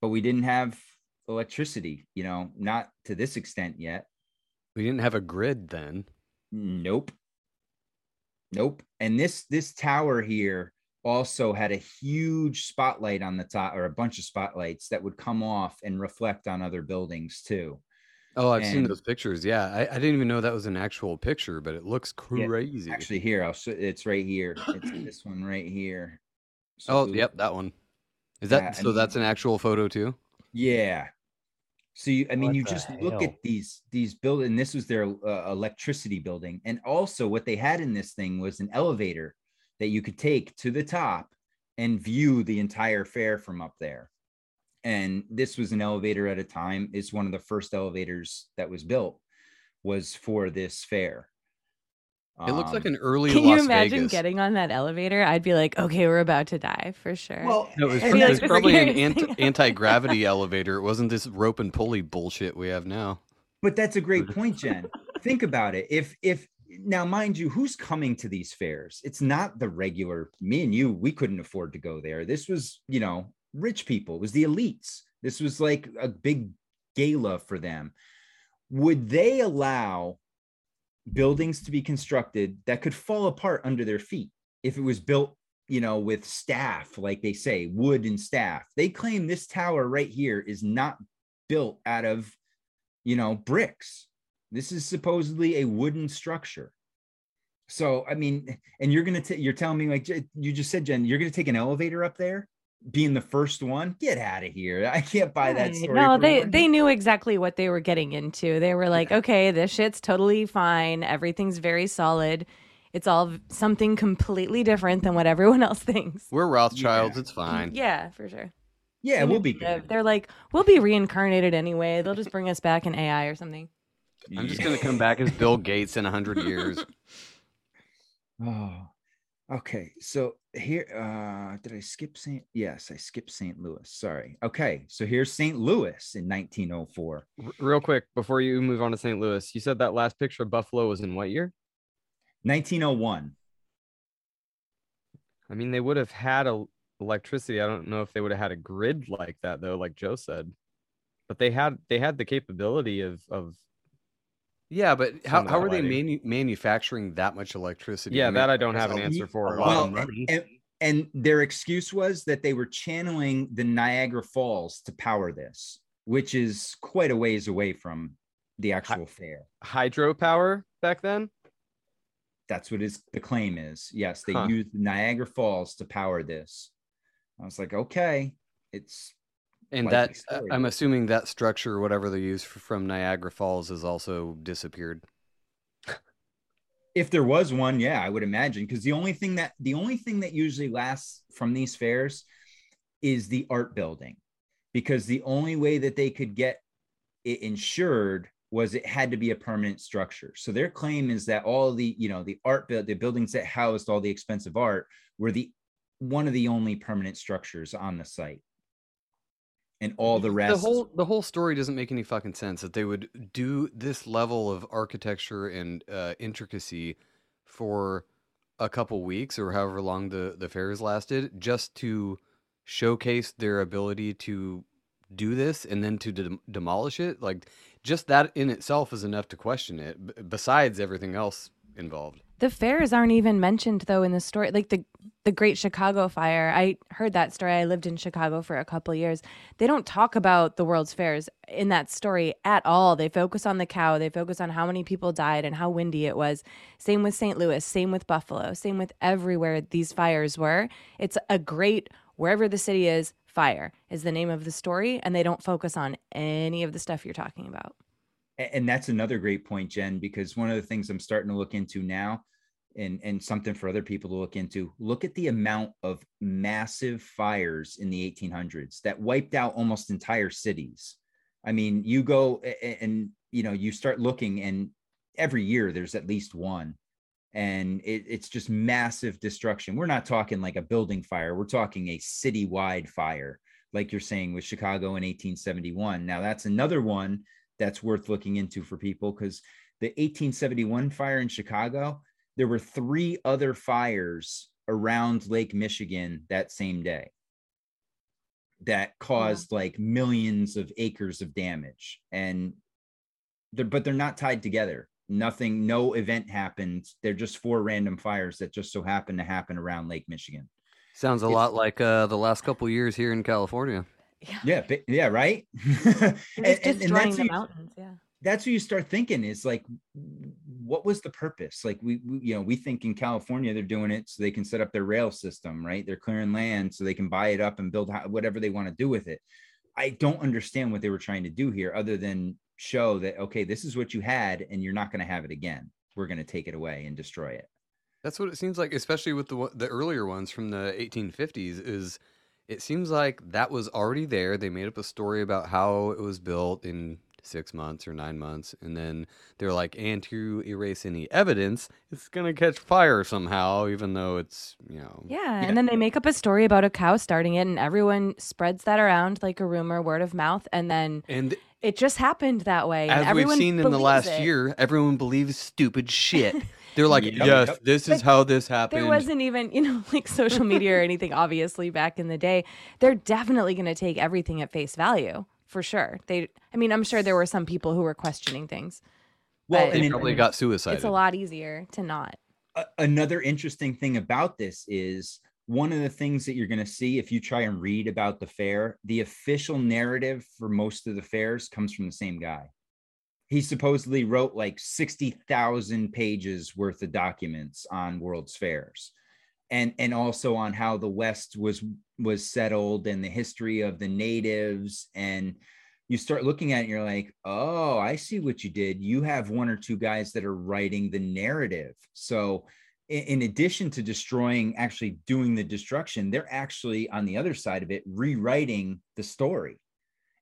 but we didn't have electricity you know not to this extent yet We didn't have a grid then. Nope. Nope. And this this tower here also had a huge spotlight on the top or a bunch of spotlights that would come off and reflect on other buildings too. Oh, I've seen those pictures. Yeah, I, I didn't even know that was an actual picture, but it looks Yeah, crazy. Actually here, I'll show, it's right here. It's this one right here. So oh, yep, that one. Is that Yeah, I so? That's an actual photo too. Yeah. So you, I mean, What you the just look at these these building. This was their uh, electricity building, and also what they had in this thing was an elevator that you could take to the top and view the entire fair from up there. And this was an elevator at a time. It's one of the first elevators that was built was for this fair. It looks like Um, an early Can Las you imagine Vegas. getting on that elevator? I'd be like, okay, we're about to die for sure. well. No, it was, I pr- it was probably an anti- anti gravity elevator. It wasn't this rope and pulley bullshit we have now. But that's a great point, Jen. Think about it. If if now, mind you, who's coming to these fairs? It's not the regular. Me and you, we couldn't afford to go there. This was, you know, rich people. It was the elites. This was like a big gala for them. Would they allow buildings to be constructed that could fall apart under their feet if it was built, you know, with staff, like they say, wood and staff? They claim this tower right here is not built out of you know, bricks. This is supposedly a wooden structure. So, I mean, and you're gonna take you're telling me like you just said, Jen, you're gonna take an elevator up there, being the first one. Get out of here! I can't buy that story. No, they they knew exactly what they were getting into. They were like, okay, this shit's totally fine. Everything's very solid. It's all something completely different than what everyone else thinks. We're Rothschilds. Yeah. It's fine. Yeah, for sure. yeah, we'll be good. They're like, we'll be reincarnated anyway. They'll just bring us back in AI or something. I'm just gonna come back as Bill Gates in a hundred years. Oh, okay. So here uh did I skip St. Yes, I skipped St. Louis. Sorry. Okay, so here's St. Louis in 1904. R- real quick before you move on to St. Louis, you said that last picture of Buffalo was in what year? 1901. I mean, they would have had a electricity. I don't know if they would have had a grid like that though, like Joe said. But they had they had the capability of of Yeah, but how, Some how are they manu- manufacturing that much electricity? Yeah, that I don't have an answer for. Well, uh, and, and their excuse was that they were channeling the Niagara Falls to power this, which is quite a ways away from the actual fair. hydropower back then. That's what is the claim is. Yes, they Huh. used Niagara Falls to power this. I was like, okay, it's And that uh, story. I'm assuming that structure, or whatever they use from Niagara Falls, has also disappeared. if there was one, yeah, I would imagine. Because the only thing that the only thing that usually lasts from these fairs is the art building, because the only way that they could get it insured was it had to be a permanent structure. So their claim is that all the you know the art build the buildings that housed all the expensive art were the one of the only permanent structures on the site, and all the rest. The whole the whole story doesn't make any fucking sense that they would do this level of architecture and uh, intricacy for a couple weeks or however long the the fairs lasted just to showcase their ability to do this and then to dem- demolish it like just that in itself is enough to question it b- besides everything else involved The fairs aren't even mentioned though in the story. Like the the Great Chicago Fire. I heard that story. I lived in Chicago for a couple years. They don't talk about the World's Fairs in that story at all. They focus on the cow. They focus on how many people died and how windy it was. Same with St. Louis, same with Buffalo, same with everywhere these fires were. It's a great wherever the city is, fire is the name of the story and they don't focus on any of the stuff you're talking about. And that's another great point jen because one of the things i'm starting to look into now and and something for other people to look into look at the amount of massive fires in the 1800s that wiped out almost entire cities. I mean you go and you know you start looking and every year there's at least one and it, it's just massive destruction. We're not talking like a building fire we're talking a citywide fire like you're saying with chicago in 1871 now that's another one that's worth looking into for people because the 1871 fire in Chicago, there were three other fires around Lake Michigan that same day that caused like millions of acres of damage. And they're, but they're not tied together. Nothing, no event happened. They're just four random fires that just so happen to happen around Lake Michigan. sounds a It's- lot like uh, the last couple years here in california Yeah, but, yeah, right. It was And- and- and destroying that's the what you- mountains, yeah. that's what you start thinking is like what was the purpose like we, we you know we think in california they're doing it so they can set up their rail system right they're clearing land so they can buy it up and build whatever they want to do with it i don't understand what they were trying to do here other than show that okay this is what you had and you're not going to have it again we're going to take it away and destroy it That's what it seems like, especially with the one- the earlier ones from the 1850s. Is it seems like that was already there. They made up a story about how it was built in six months or nine months, and then they're like, and to erase any evidence, it's gonna catch fire somehow, even though it's you know. Yeah, and then they make up a story about a cow starting it, and everyone spreads that around like a rumor, word of mouth, and then And it just happened that way. as we've seen in the last it. year, everyone believes stupid shit. They're like, Yep, yes, yep. this is But how this happened. There wasn't even, you know, like social media or anything, obviously, back in the day. They're definitely going to take everything at face value for sure. They, I mean, I'm sure there were some people who were questioning things. well But- and they in- probably got suicided. It's a lot easier to not. a- another interesting thing about this is one of the things that you're going to see if you try and read about the fair, the official narrative for most of the fairs comes from the same guy. He supposedly wrote like 60,000 pages worth of documents on World's Fairs. And, and also on how the West was was settled and the history of the natives and you start looking at it and you're like, oh, I see what you did. You have one or two guys that are writing the narrative. So, in, in addition to destroying, actually doing the destruction, they're actually on the other side of it, rewriting the story.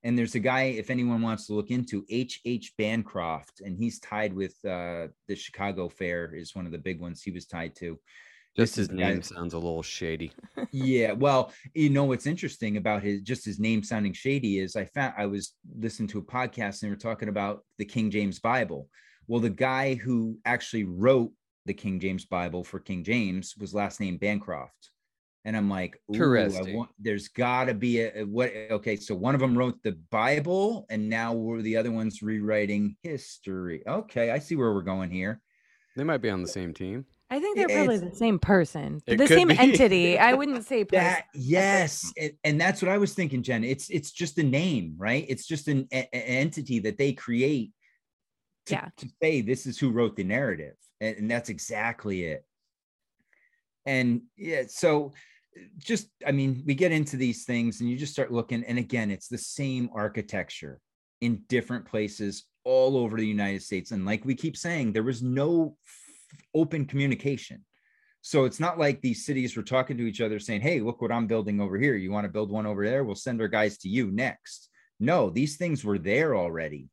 And there's a guy, if anyone wants to look into H. H. Bancroft, and he's tied with uh, the Chicago Fair, is one of the big ones he was tied to. Just his name sounds a little shady. yeah well you know what's interesting about his just his name sounding shady is i found i was listening to a podcast and they were talking about the king james bible well the guy who actually wrote the king james bible for king james was last name bancroft and i'm like ooh, I Interesting. want, there's gotta be a, a- what okay so one of them wrote the bible and now we're the other one's rewriting history okay i see where we're going here They might be on the same team. I think they're It's- probably the same person, the same be. entity. I wouldn't say person. that yes and, and that's what i was thinking jen it's it's just a name right it's just an, a- a- entity that they create to, Yeah. to say this is who wrote the narrative and, and that's exactly it and yeah so just i mean we get into these things and you just start looking and again it's the same architecture in different places all over the united states and like we keep saying there was no f- open communication so it's not like these cities were talking to each other saying, Hey, look what I'm building over here. You want to build one over there? We'll send our guys to you next. No, these things were there already.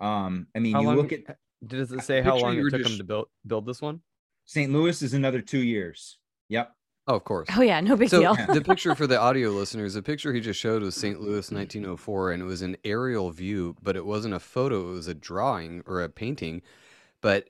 Um, I mean, How you long- look at Does it say how long it were took them to build build this one? St. Louis is another two years. Yep. Oh, of course. Oh yeah, no big so deal. the picture for the audio listeners, the picture he just showed was St. Louis 1904, and it was an aerial view, but it wasn't a photo; it was a drawing or a painting. But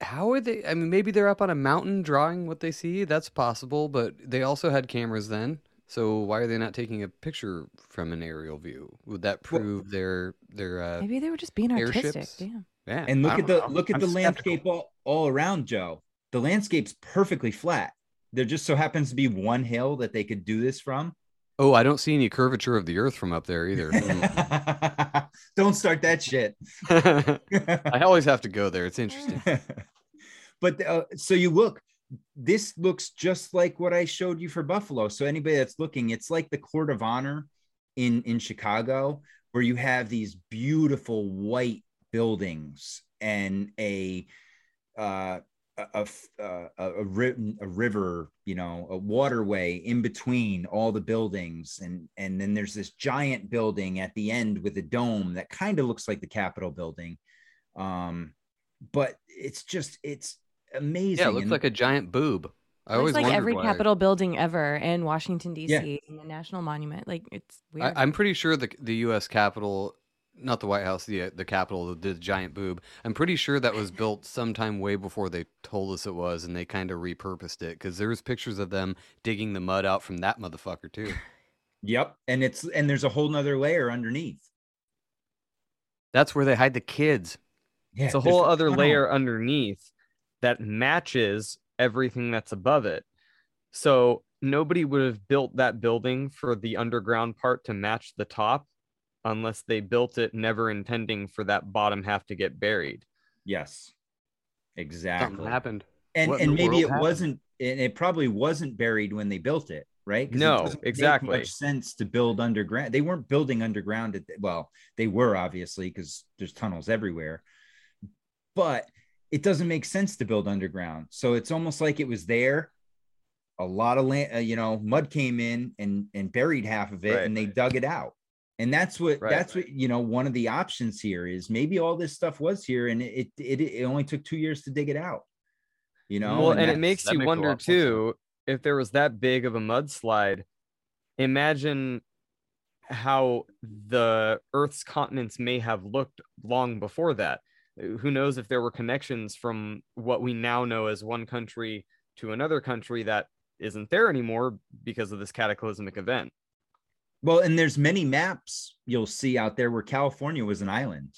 how are they? I mean, maybe they're up on a mountain drawing what they see. That's possible, but they also had cameras then. So why are they not taking a picture from an aerial view? Would that Well- prove their their? Uh, Maybe they were just being artistic. airships? Damn. yeah, And look at the know. look at I'm the skeptical. landscape all, all around, Joe. The landscape's perfectly flat. There just so happens to be one hill that they could do this from. Oh, I don't see any curvature of the Earth from up there either. Hmm. Don't start that shit. I always have to go there. It's interesting. but uh, so you look this looks just like what i showed you for buffalo so anybody that's looking it's like the court of honor in in chicago where you have these beautiful white buildings and a uh a, a, f- uh, a, a, ri- a river you know a waterway in between all the buildings and and then there's this giant building at the end with a dome that kind of looks like the capitol building um but it's just it's amazing Yeah, it looks and- like a giant boob. I always It's like every why. Capitol building ever in Washington D.C. Yeah. and the National Monument. Like it's I, weird. I'm pretty sure the the U.S. Capitol, not the White House, the uh, the Capitol, the giant boob. I'm pretty sure that was built sometime way before they told us it was, and they kind of repurposed it because there's pictures of them digging the mud out from that motherfucker too. yep and it's and there's a whole nother layer underneath That's where they hide the kids. yeah it's a whole other tunnel. layer underneath that matches everything that's above it. So nobody would have built that building for the underground part to match the top unless they built it never intending for that bottom half to get buried. yes Something exactly happened. and What and maybe it happened? wasn't and it probably wasn't buried when they built it right? No, doesn't make exactly. much sense to build underground they weren't building underground at the, well they were obviously because there's tunnels everywhere but it doesn't make sense to build underground so it's almost like it was there a lot of land uh, you know mud came in and and buried half of it Right. and they dug it out and that's what Right. that's what you know one of the options here is maybe all this stuff was here and it it, it only took two years to dig it out you know well, and, it makes you makes wonder lot sense. too if there was that big of a mudslide. Imagine how the Earth's continents may have looked long before that. Who knows if there were connections from what we now know as one country to another country that isn't there anymore because of this cataclysmic event. Well, and there's many maps you'll see out there where California was an island.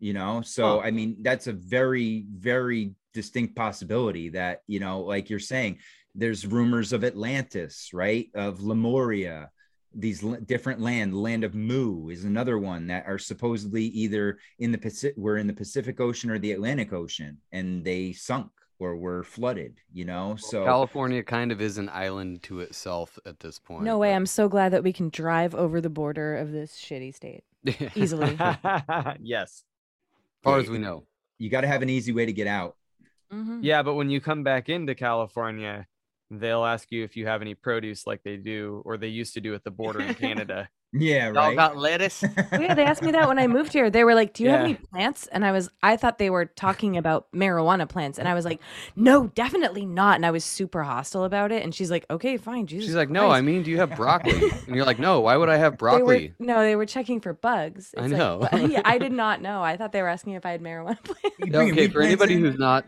You know, so Huh. I mean, that's a very, very distinct possibility that, you know, like you're saying, there's rumors of Atlantis, right? Of Lemuria, these l- different land, land of Mu is another one that are supposedly either in the Pacific, were in the Pacific Ocean or the Atlantic Ocean, and they sunk or were flooded, you know? So California kind of is an island to itself at this point. no way. but- I'm so glad that we can drive over the border of this shitty state easily. yes. As far as we know. you got to have an easy way to get out. Mhm. Yeah, but when you come back into California, they'll ask you if you have any produce like they do or they used to do at the border in Canada. Yeah, Y'all right. got lettuce? Oh, yeah, they asked me that when I moved here. They were like, "Do you have any plants?" And I was, I thought they were talking about marijuana plants, and I was like, "No, definitely not." And I was super hostile about it. And she's like, "Okay, fine." Jesus She's like, no, I mean, do you have broccoli? And you're like, no, why would I have They broccoli? were, no, they were checking for bugs. I It's like, know. but- yeah, I did not know. I thought they were asking if I had marijuana plants. You okay, for anybody who's not,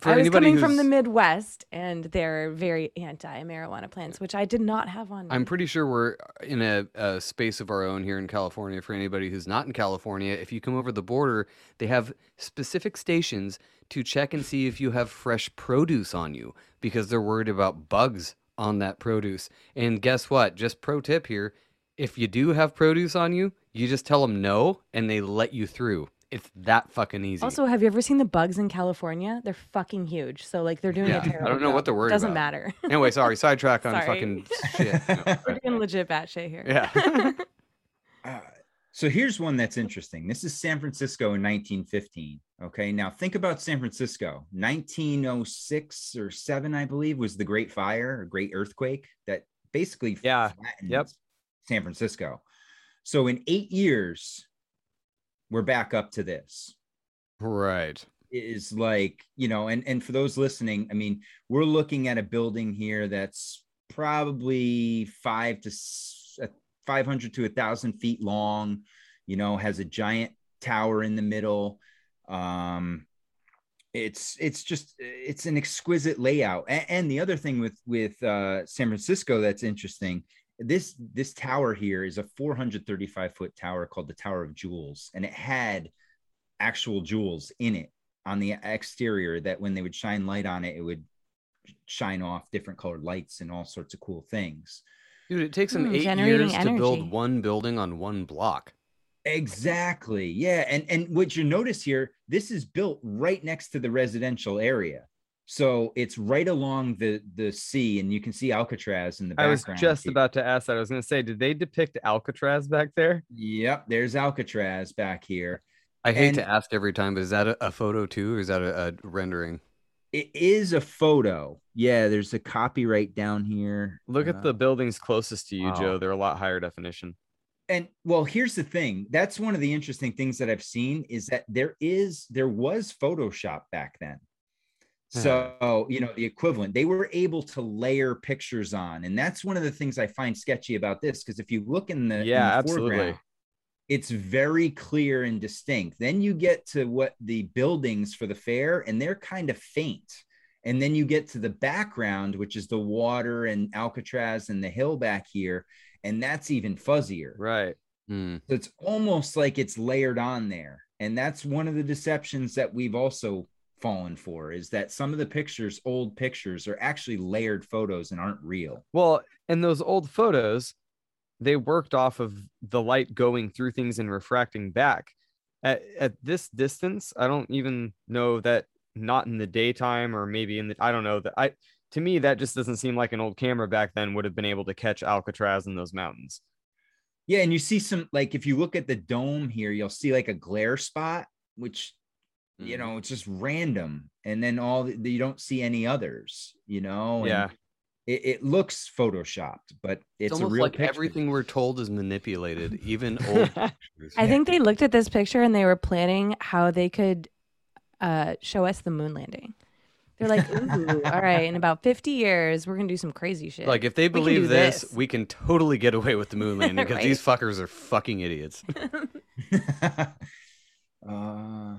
for I was anybody coming from the Midwest, and they're very anti-marijuana plants, which I did not have on. Me. I'm pretty sure we're in a, a space of our own here in California. For anybody who's not in California, if you come over the border, they have specific stations to check and see if you have fresh produce on you because they're worried about bugs on that produce. And guess what? Just pro tip here if you do have produce on you, you just tell them no and they let you through. It's that fucking easy. Also, have you ever seen the bugs in California? They're fucking huge. So like they're doing Yeah, a I terrible. don't know what job. they're worried Doesn't about. matter. anyway, sorry, sidetrack on Sorry. fucking shit. No, We're doing legit batshit here. yeah. Uh, so here's one that's interesting. This is San Francisco in 1915. Okay, now think about San Francisco. 1906 or seven, I believe, was the Great Fire, a great earthquake that basically Yeah, flattened yep. San Francisco. So in eight years, we're back up to this. right. Is like you know, and and for those listening, I mean, we're looking at a building here that's probably five to s- uh, 500 to a thousand feet long you know has a giant tower in the middle um it's it's just it's an exquisite layout and, and the other thing with with uh san francisco that's interesting this this tower here is a 435 foot tower called the tower of jewels and it had actual jewels in it on the exterior that when they would shine light on it it would shine off different colored lights and all sorts of cool things Dude, it takes them Hmm, eight generating years to build one building on one block. Exactly. Yeah. And and what you notice here, this is built right next to the residential area. So it's right along the the sea, and you can see Alcatraz in the background. I was just here. about to ask that. I was going to say, did they depict Alcatraz back there? Yep, there's Alcatraz back here. I hate And- to ask every time, but is that a, a photo too, or is that a, a rendering? It is a photo. Yeah, there's a copyright down here. Look Uh, at the buildings closest to you, wow. Joe. They're a lot higher definition. and well here's the thing that's one of the interesting things that i've seen is that there is there was photoshop back then so you know the equivalent they were able to layer pictures on and that's one of the things i find sketchy about this because if you look in the in Yeah, the absolutely. foreground, it's very clear and distinct then you get to what the buildings for the fair and they're kind of faint and then you get to the background which is the water and alcatraz and the hill back here and that's even fuzzier Right. Hmm. so it's almost like it's layered on there. And that's one of the deceptions that we've also fallen for is that some of the pictures, old pictures, are actually layered photos and aren't real. Well, in those old photos, they worked off of the light going through things and refracting back. At, at this distance, I don't even know that not in the daytime or maybe in the I don't know that I to me that just doesn't seem like an old camera back then would have been able to catch Alcatraz in those mountains. Yeah, and you see some like if you look at the dome here, you'll see like a glare spot, which you know it's just random, and then all the, you don't see any others. You know, and Yeah. it, it looks photoshopped, but It's, it's, a almost real like picture. everything we're told is manipulated, even old pictures. I think they looked at this picture and they were planning how they could uh, show us the moon landing. They're like, ooh, all right, in about 50 years, we're going to do some crazy shit. Like if they We can believe this, we can totally get away with the moon landing because Right. these fuckers are fucking idiots. uh,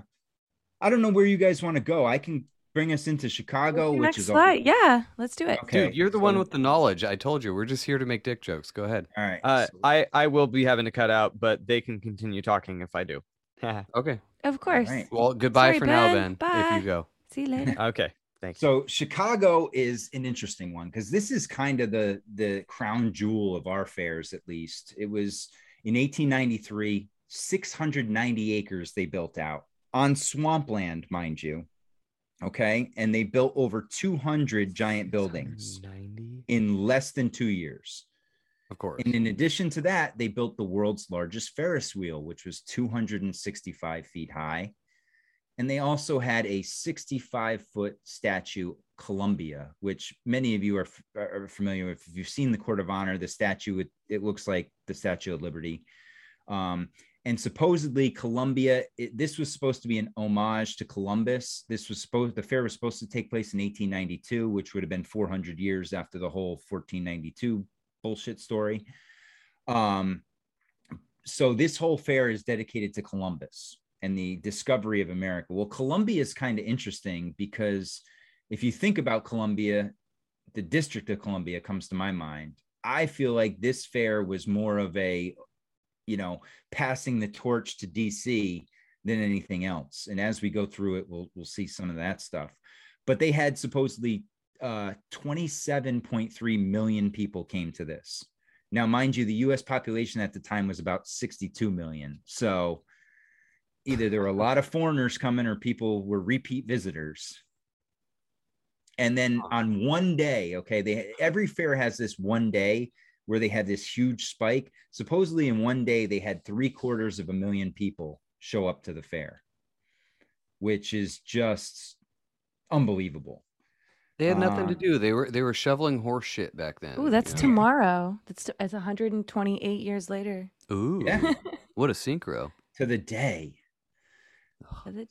I don't know where you guys want to go. I can bring us into Chicago, which Next is slide. Yeah, let's do it. Okay, Dude, you're the one with the knowledge. I told you, we're just here to make dick jokes. Go ahead. All right. Uh, so- I I will be having to cut out, but they can continue talking if I do. Okay. Of course. right. Well, goodbye Sorry, for now, Ben. Ben. If you go. See you later. okay. Thanks. So Chicago is an interesting one because this is kind of the the crown jewel of our fairs, at least. It was in 1893, 690 acres they built out on swampland, mind you. Okay, and they built over 200 giant buildings in less than two years. Of course. And in addition to that, they built the world's largest Ferris wheel, which was 265 feet high. And they also had a 65 foot statue Columbia, which many of you are, f- are familiar with. If you've seen the Court of Honor, the statue, it, it looks like the Statue of Liberty. Um, and supposedly Columbia, it, this was supposed to be an homage to Columbus. This was supposed, the fair was supposed to take place in 1892, which would have been 400 years after the whole 1492 bullshit story. Um, so this whole fair is dedicated to Columbus and the discovery of America. Well, Columbia is kind of interesting because if you think about Columbia, the District of Columbia comes to my mind. I feel like this fair was more of a, you know, passing the torch to DC than anything else. And as we go through it, we'll we'll see some of that stuff. But they had supposedly uh, 27.3 million people came to this. Now, mind you, the US population at the time was about 62 million. So either there were a lot of foreigners coming or people were repeat visitors. And then on one day, okay, they every fair has this one day where they had this huge spike. Supposedly, in one day, they had three quarters of a million people show up to the fair, which is just unbelievable. They had nothing to Uh, do. They were they were shoveling horse shit back then. Oh, that's you know? tomorrow. That's t- it's 128 years later. Ooh, Yeah. what a synchro. to the day.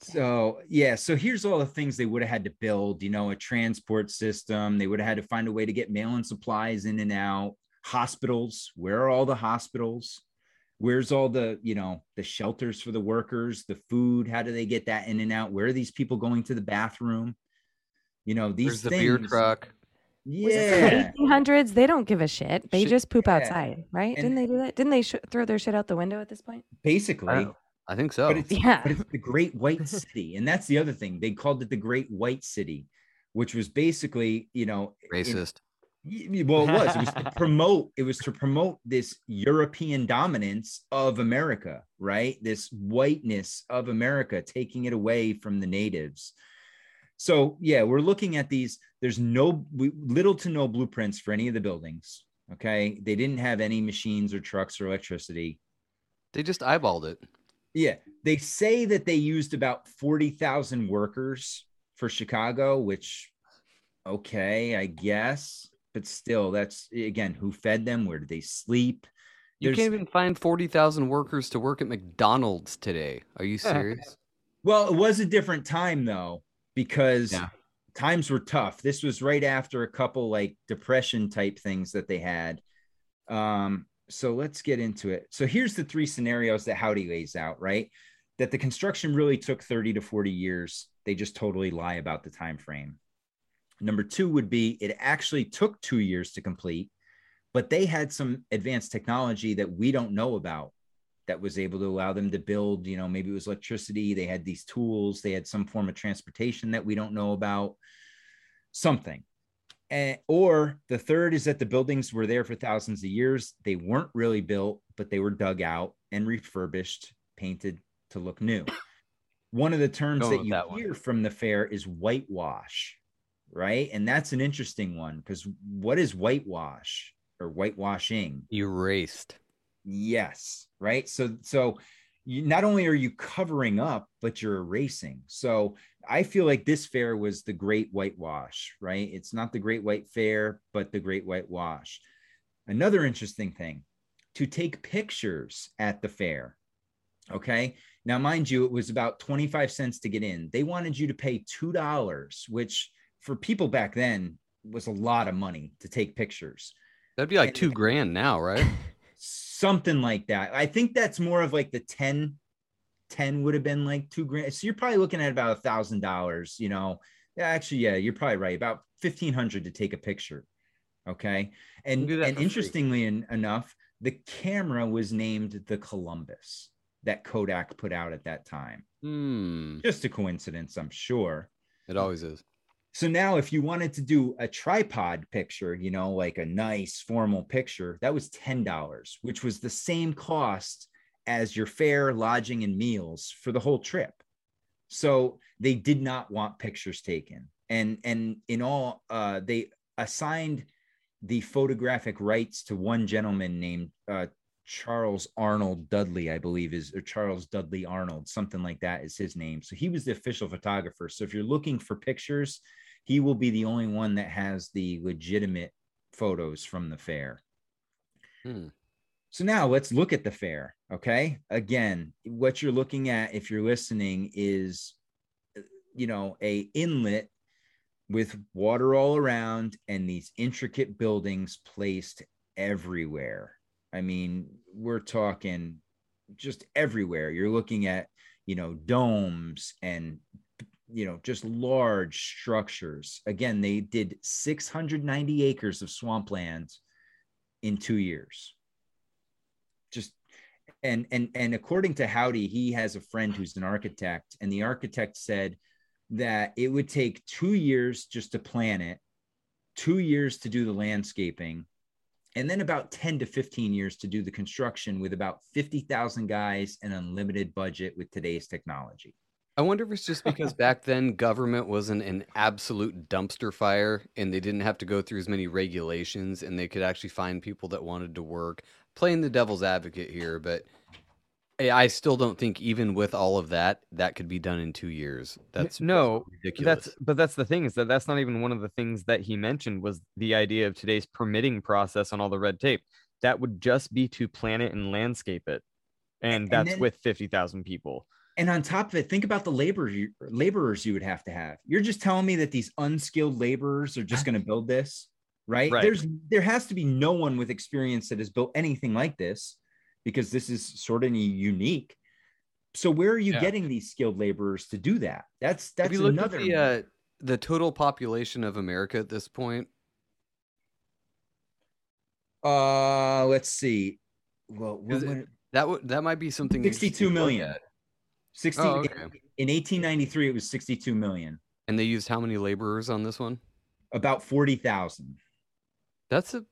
So yeah, so here's all the things they would have had to build. You know, a transport system. They would have had to find a way to get mail and supplies in and out. Hospitals. Where are all the hospitals? Where's all the you know the shelters for the workers? The food. How do they get that in and out? Where are these people going to the bathroom? You know these There's the beer truck. Yeah. 1800s? They don't give a shit. They Shit, just poop yeah. outside, right? And- Didn't they do that? Didn't they sh- throw their shit out the window at this point? Basically. Oh, I think so. But it's Yeah. but it's the Great White City, and that's the other thing. They called it the Great White City, which was basically, you know, Racist. Y- y- well it was. It was to promote it was to promote this european dominance of america right? This whiteness of america taking it away from the natives. So yeah we're looking at these. There's no we, little to no blueprints for any of the buildings okay? They didn't have any machines or trucks or electricity. They just eyeballed it. yeah, they say that they used about 40,000 workers for Chicago, which okay, I guess, but still that's again, who fed them? Where did they sleep? You can't even find forty thousand workers to work at McDonald's today. Are you serious? Well, it was a different time though, because Yeah. times were tough. This was right after a couple like depression type things that they had. Um, so let's get into it. So here's the three scenarios that Howdy lays out, right? That the construction really took 30 to 40 years. They just totally lie about the time frame. Number two would be it actually took two years to complete, but they had some advanced technology that we don't know about that was able to allow them to build, you know, maybe it was electricity, they had these tools, they had some form of transportation that we don't know about, something. And, or the third is that the buildings were there for thousands of years. They weren't really built, but they were dug out and refurbished, painted to look new. One of the terms that you that hear from the fair is whitewash, right? And that's an interesting one because what is whitewash or whitewashing? Erased. Yes, right. So so you not only are you covering up, but you're erasing. So I feel like this fair was the great whitewash, right? It's not the great white fair, but the great whitewash. Another interesting thing to take pictures at the fair. Okay. Now, mind you, it was about 25 cents to get in. They wanted you to pay $2, which for people back then was a lot of money to take pictures. That'd be like And- two grand now, right? something like that. I think that's more of like the 10, 10 would have been like two grand. So you're probably looking at about a thousand dollars, you know. Actually, yeah, you're probably right. About fifteen hundred to take a picture. Okay. And and free. interestingly en- enough, the camera was named the Columbus that Kodak put out at that time. Hmm. Just a coincidence, I'm sure. It always is. So now, if you wanted to do a tripod picture, you know, like a nice formal picture, that was $10, which was the same cost as your fare, lodging, and meals for the whole trip. So they did not want pictures taken. And and in all, uh, they assigned the photographic rights to one gentleman named uh, Charles Arnold Dudley, I believe is or Charles Dudley Arnold, something like that is his name. So he was the official photographer. So if you're looking for pictures, he will be the only one that has the legitimate photos from the fair. Hmm. So now let's look at the fair. Okay. Again, what you're looking at, if you're listening, is uh, you know a inlet with water all around and these intricate buildings placed everywhere. I mean, we're talking just everywhere. You're looking at, you know, domes and you know, just large structures. Again, they did 690 acres of swampland in 2 years. Just and and and according to Howdy, he has a friend who's an architect and the architect said that it would take 2 years just to plan it, 2 years to do the landscaping, and then about 10 to 15 years to do the construction with about 50,000 guys and unlimited budget with today's technology. I wonder if it's just because back then government wasn't an absolute dumpster fire and they didn't have to go through as many regulations and they could actually find people that wanted to work. Playing the devil's advocate here, but I still don't think even with all of that, that could be done in two years. That's no, ridiculous. That's but that's the thing is that that's not even one of the things that he mentioned was the idea of today's permitting process on all the red tape. That would just be to plan it and landscape it, and And that's then- with fifty thousand people. And on top of it, think about the labor laborers you would have to have. You're just telling me that these unskilled laborers are just going to build this, right? Right. There's there has to be no one with experience that has built anything like this because this is sort of unique. So where are you Yeah. getting these skilled laborers to do that? That's that's another at the uh, the total population of America at this point? uh let's see. Well, what, Is it- That would that might be something. interesting 62 to look million. at. 60 Oh, okay. in 1893 it was 62 million. And they used how many laborers on this one? About 40,000. That's a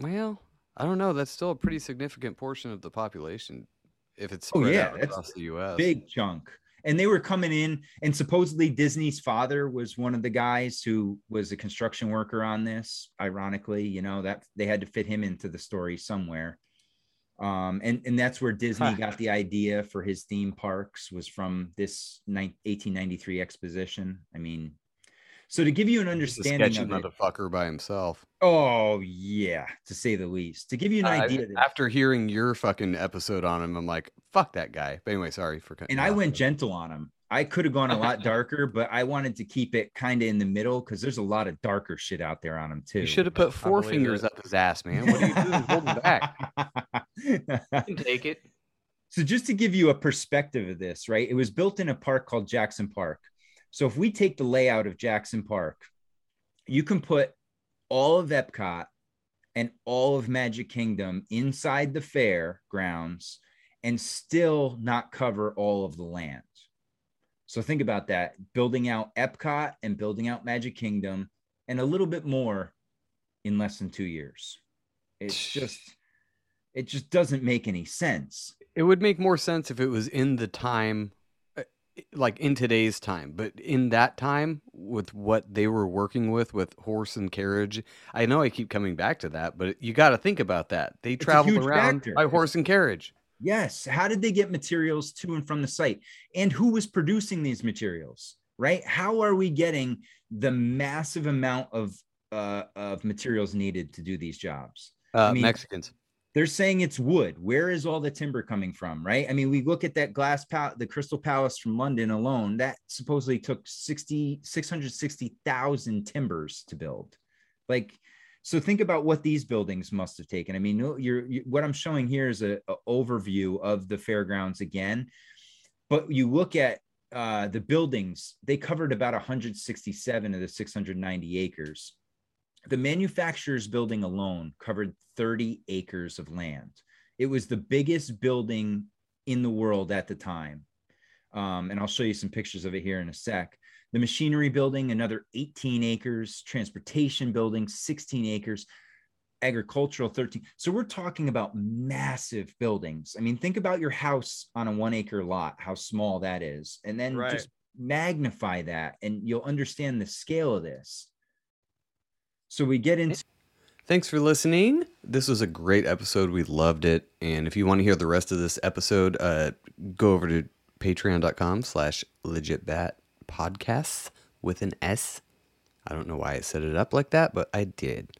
well, I don't know. That's still a pretty significant portion of the population if it's Oh yeah, across the U.S. big chunk. And they were coming in, and supposedly Disney's father was one of the guys who was a construction worker on this. Ironically, you know that they had to fit him into the story somewhere. Um, and and that's where Disney got the idea for his theme parks was from this nine- 1893 exposition. I mean, so to give you an He's a understanding sketchy of it, motherfucker by himself. oh yeah, to say the least. To give you an I- idea, that- after hearing your fucking episode on him, I'm like, fuck that guy. But anyway, sorry for cutting. and I off. went gentle on him. I could have gone a lot darker, but I wanted to keep it kind of in the middle because there's a lot of darker shit out there on him too. You should have put four fingers it. up his ass, man. What are you doing holding back? You can take it. so just to give you a perspective of this, right? It was built in a park called Jackson Park. So if we take the layout of Jackson Park, you can put all of Epcot and all of Magic Kingdom inside the fair grounds and still not cover all of the land. So think about that building out Epcot and building out Magic Kingdom and a little bit more in less than two years. It's just, it just doesn't make any sense. It would make more sense if it was in the time, like in today's time, but in that time with what they were working with, with horse and carriage. I know I keep coming back to that, but you got to think about that. They a traveled around factor. by horse and carriage. Yes. How did they get materials to and from the site? And who was producing these materials? Right? How are we getting the massive amount of uh, of materials needed to do these jobs? Uh, mean- Mexicans. They're saying it's wood. Where is all the timber coming from? Right? I mean, we look at that glass pal- the Crystal Palace from London alone. That supposedly took 60 660,000 timbers to build. Like so think about what these buildings must have taken. I mean, you're, you, what I'm showing here is a, a overview of the fairgrounds again, but you look at uh, the buildings, they covered about 167 of the 690 acres. The manufacturer's building alone covered 30 acres of land. It was the biggest building in the world at the time. Um, and I'll show you some pictures of it here in a sec. The machinery building, another 18 acres, transportation building, 16 acres, agricultural 13. So we're talking about massive buildings. I mean, think about your house on a one acre lot, how small that is, and then Right. just magnify that and you'll understand the scale of this. So we get into Thanks for listening. This was a great episode. We loved it. And if you want to hear the rest of this episode, uh, go over to patreon.com slash legitbat podcasts with an S. I don't know why I set it up like that, but I did.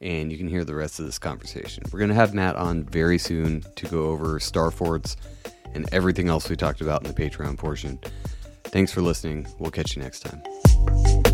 And you can hear the rest of this conversation. We're going to have Matt on very soon to go over Star Forts and everything else we talked about in the Patreon portion. Thanks for listening. We'll catch you next time.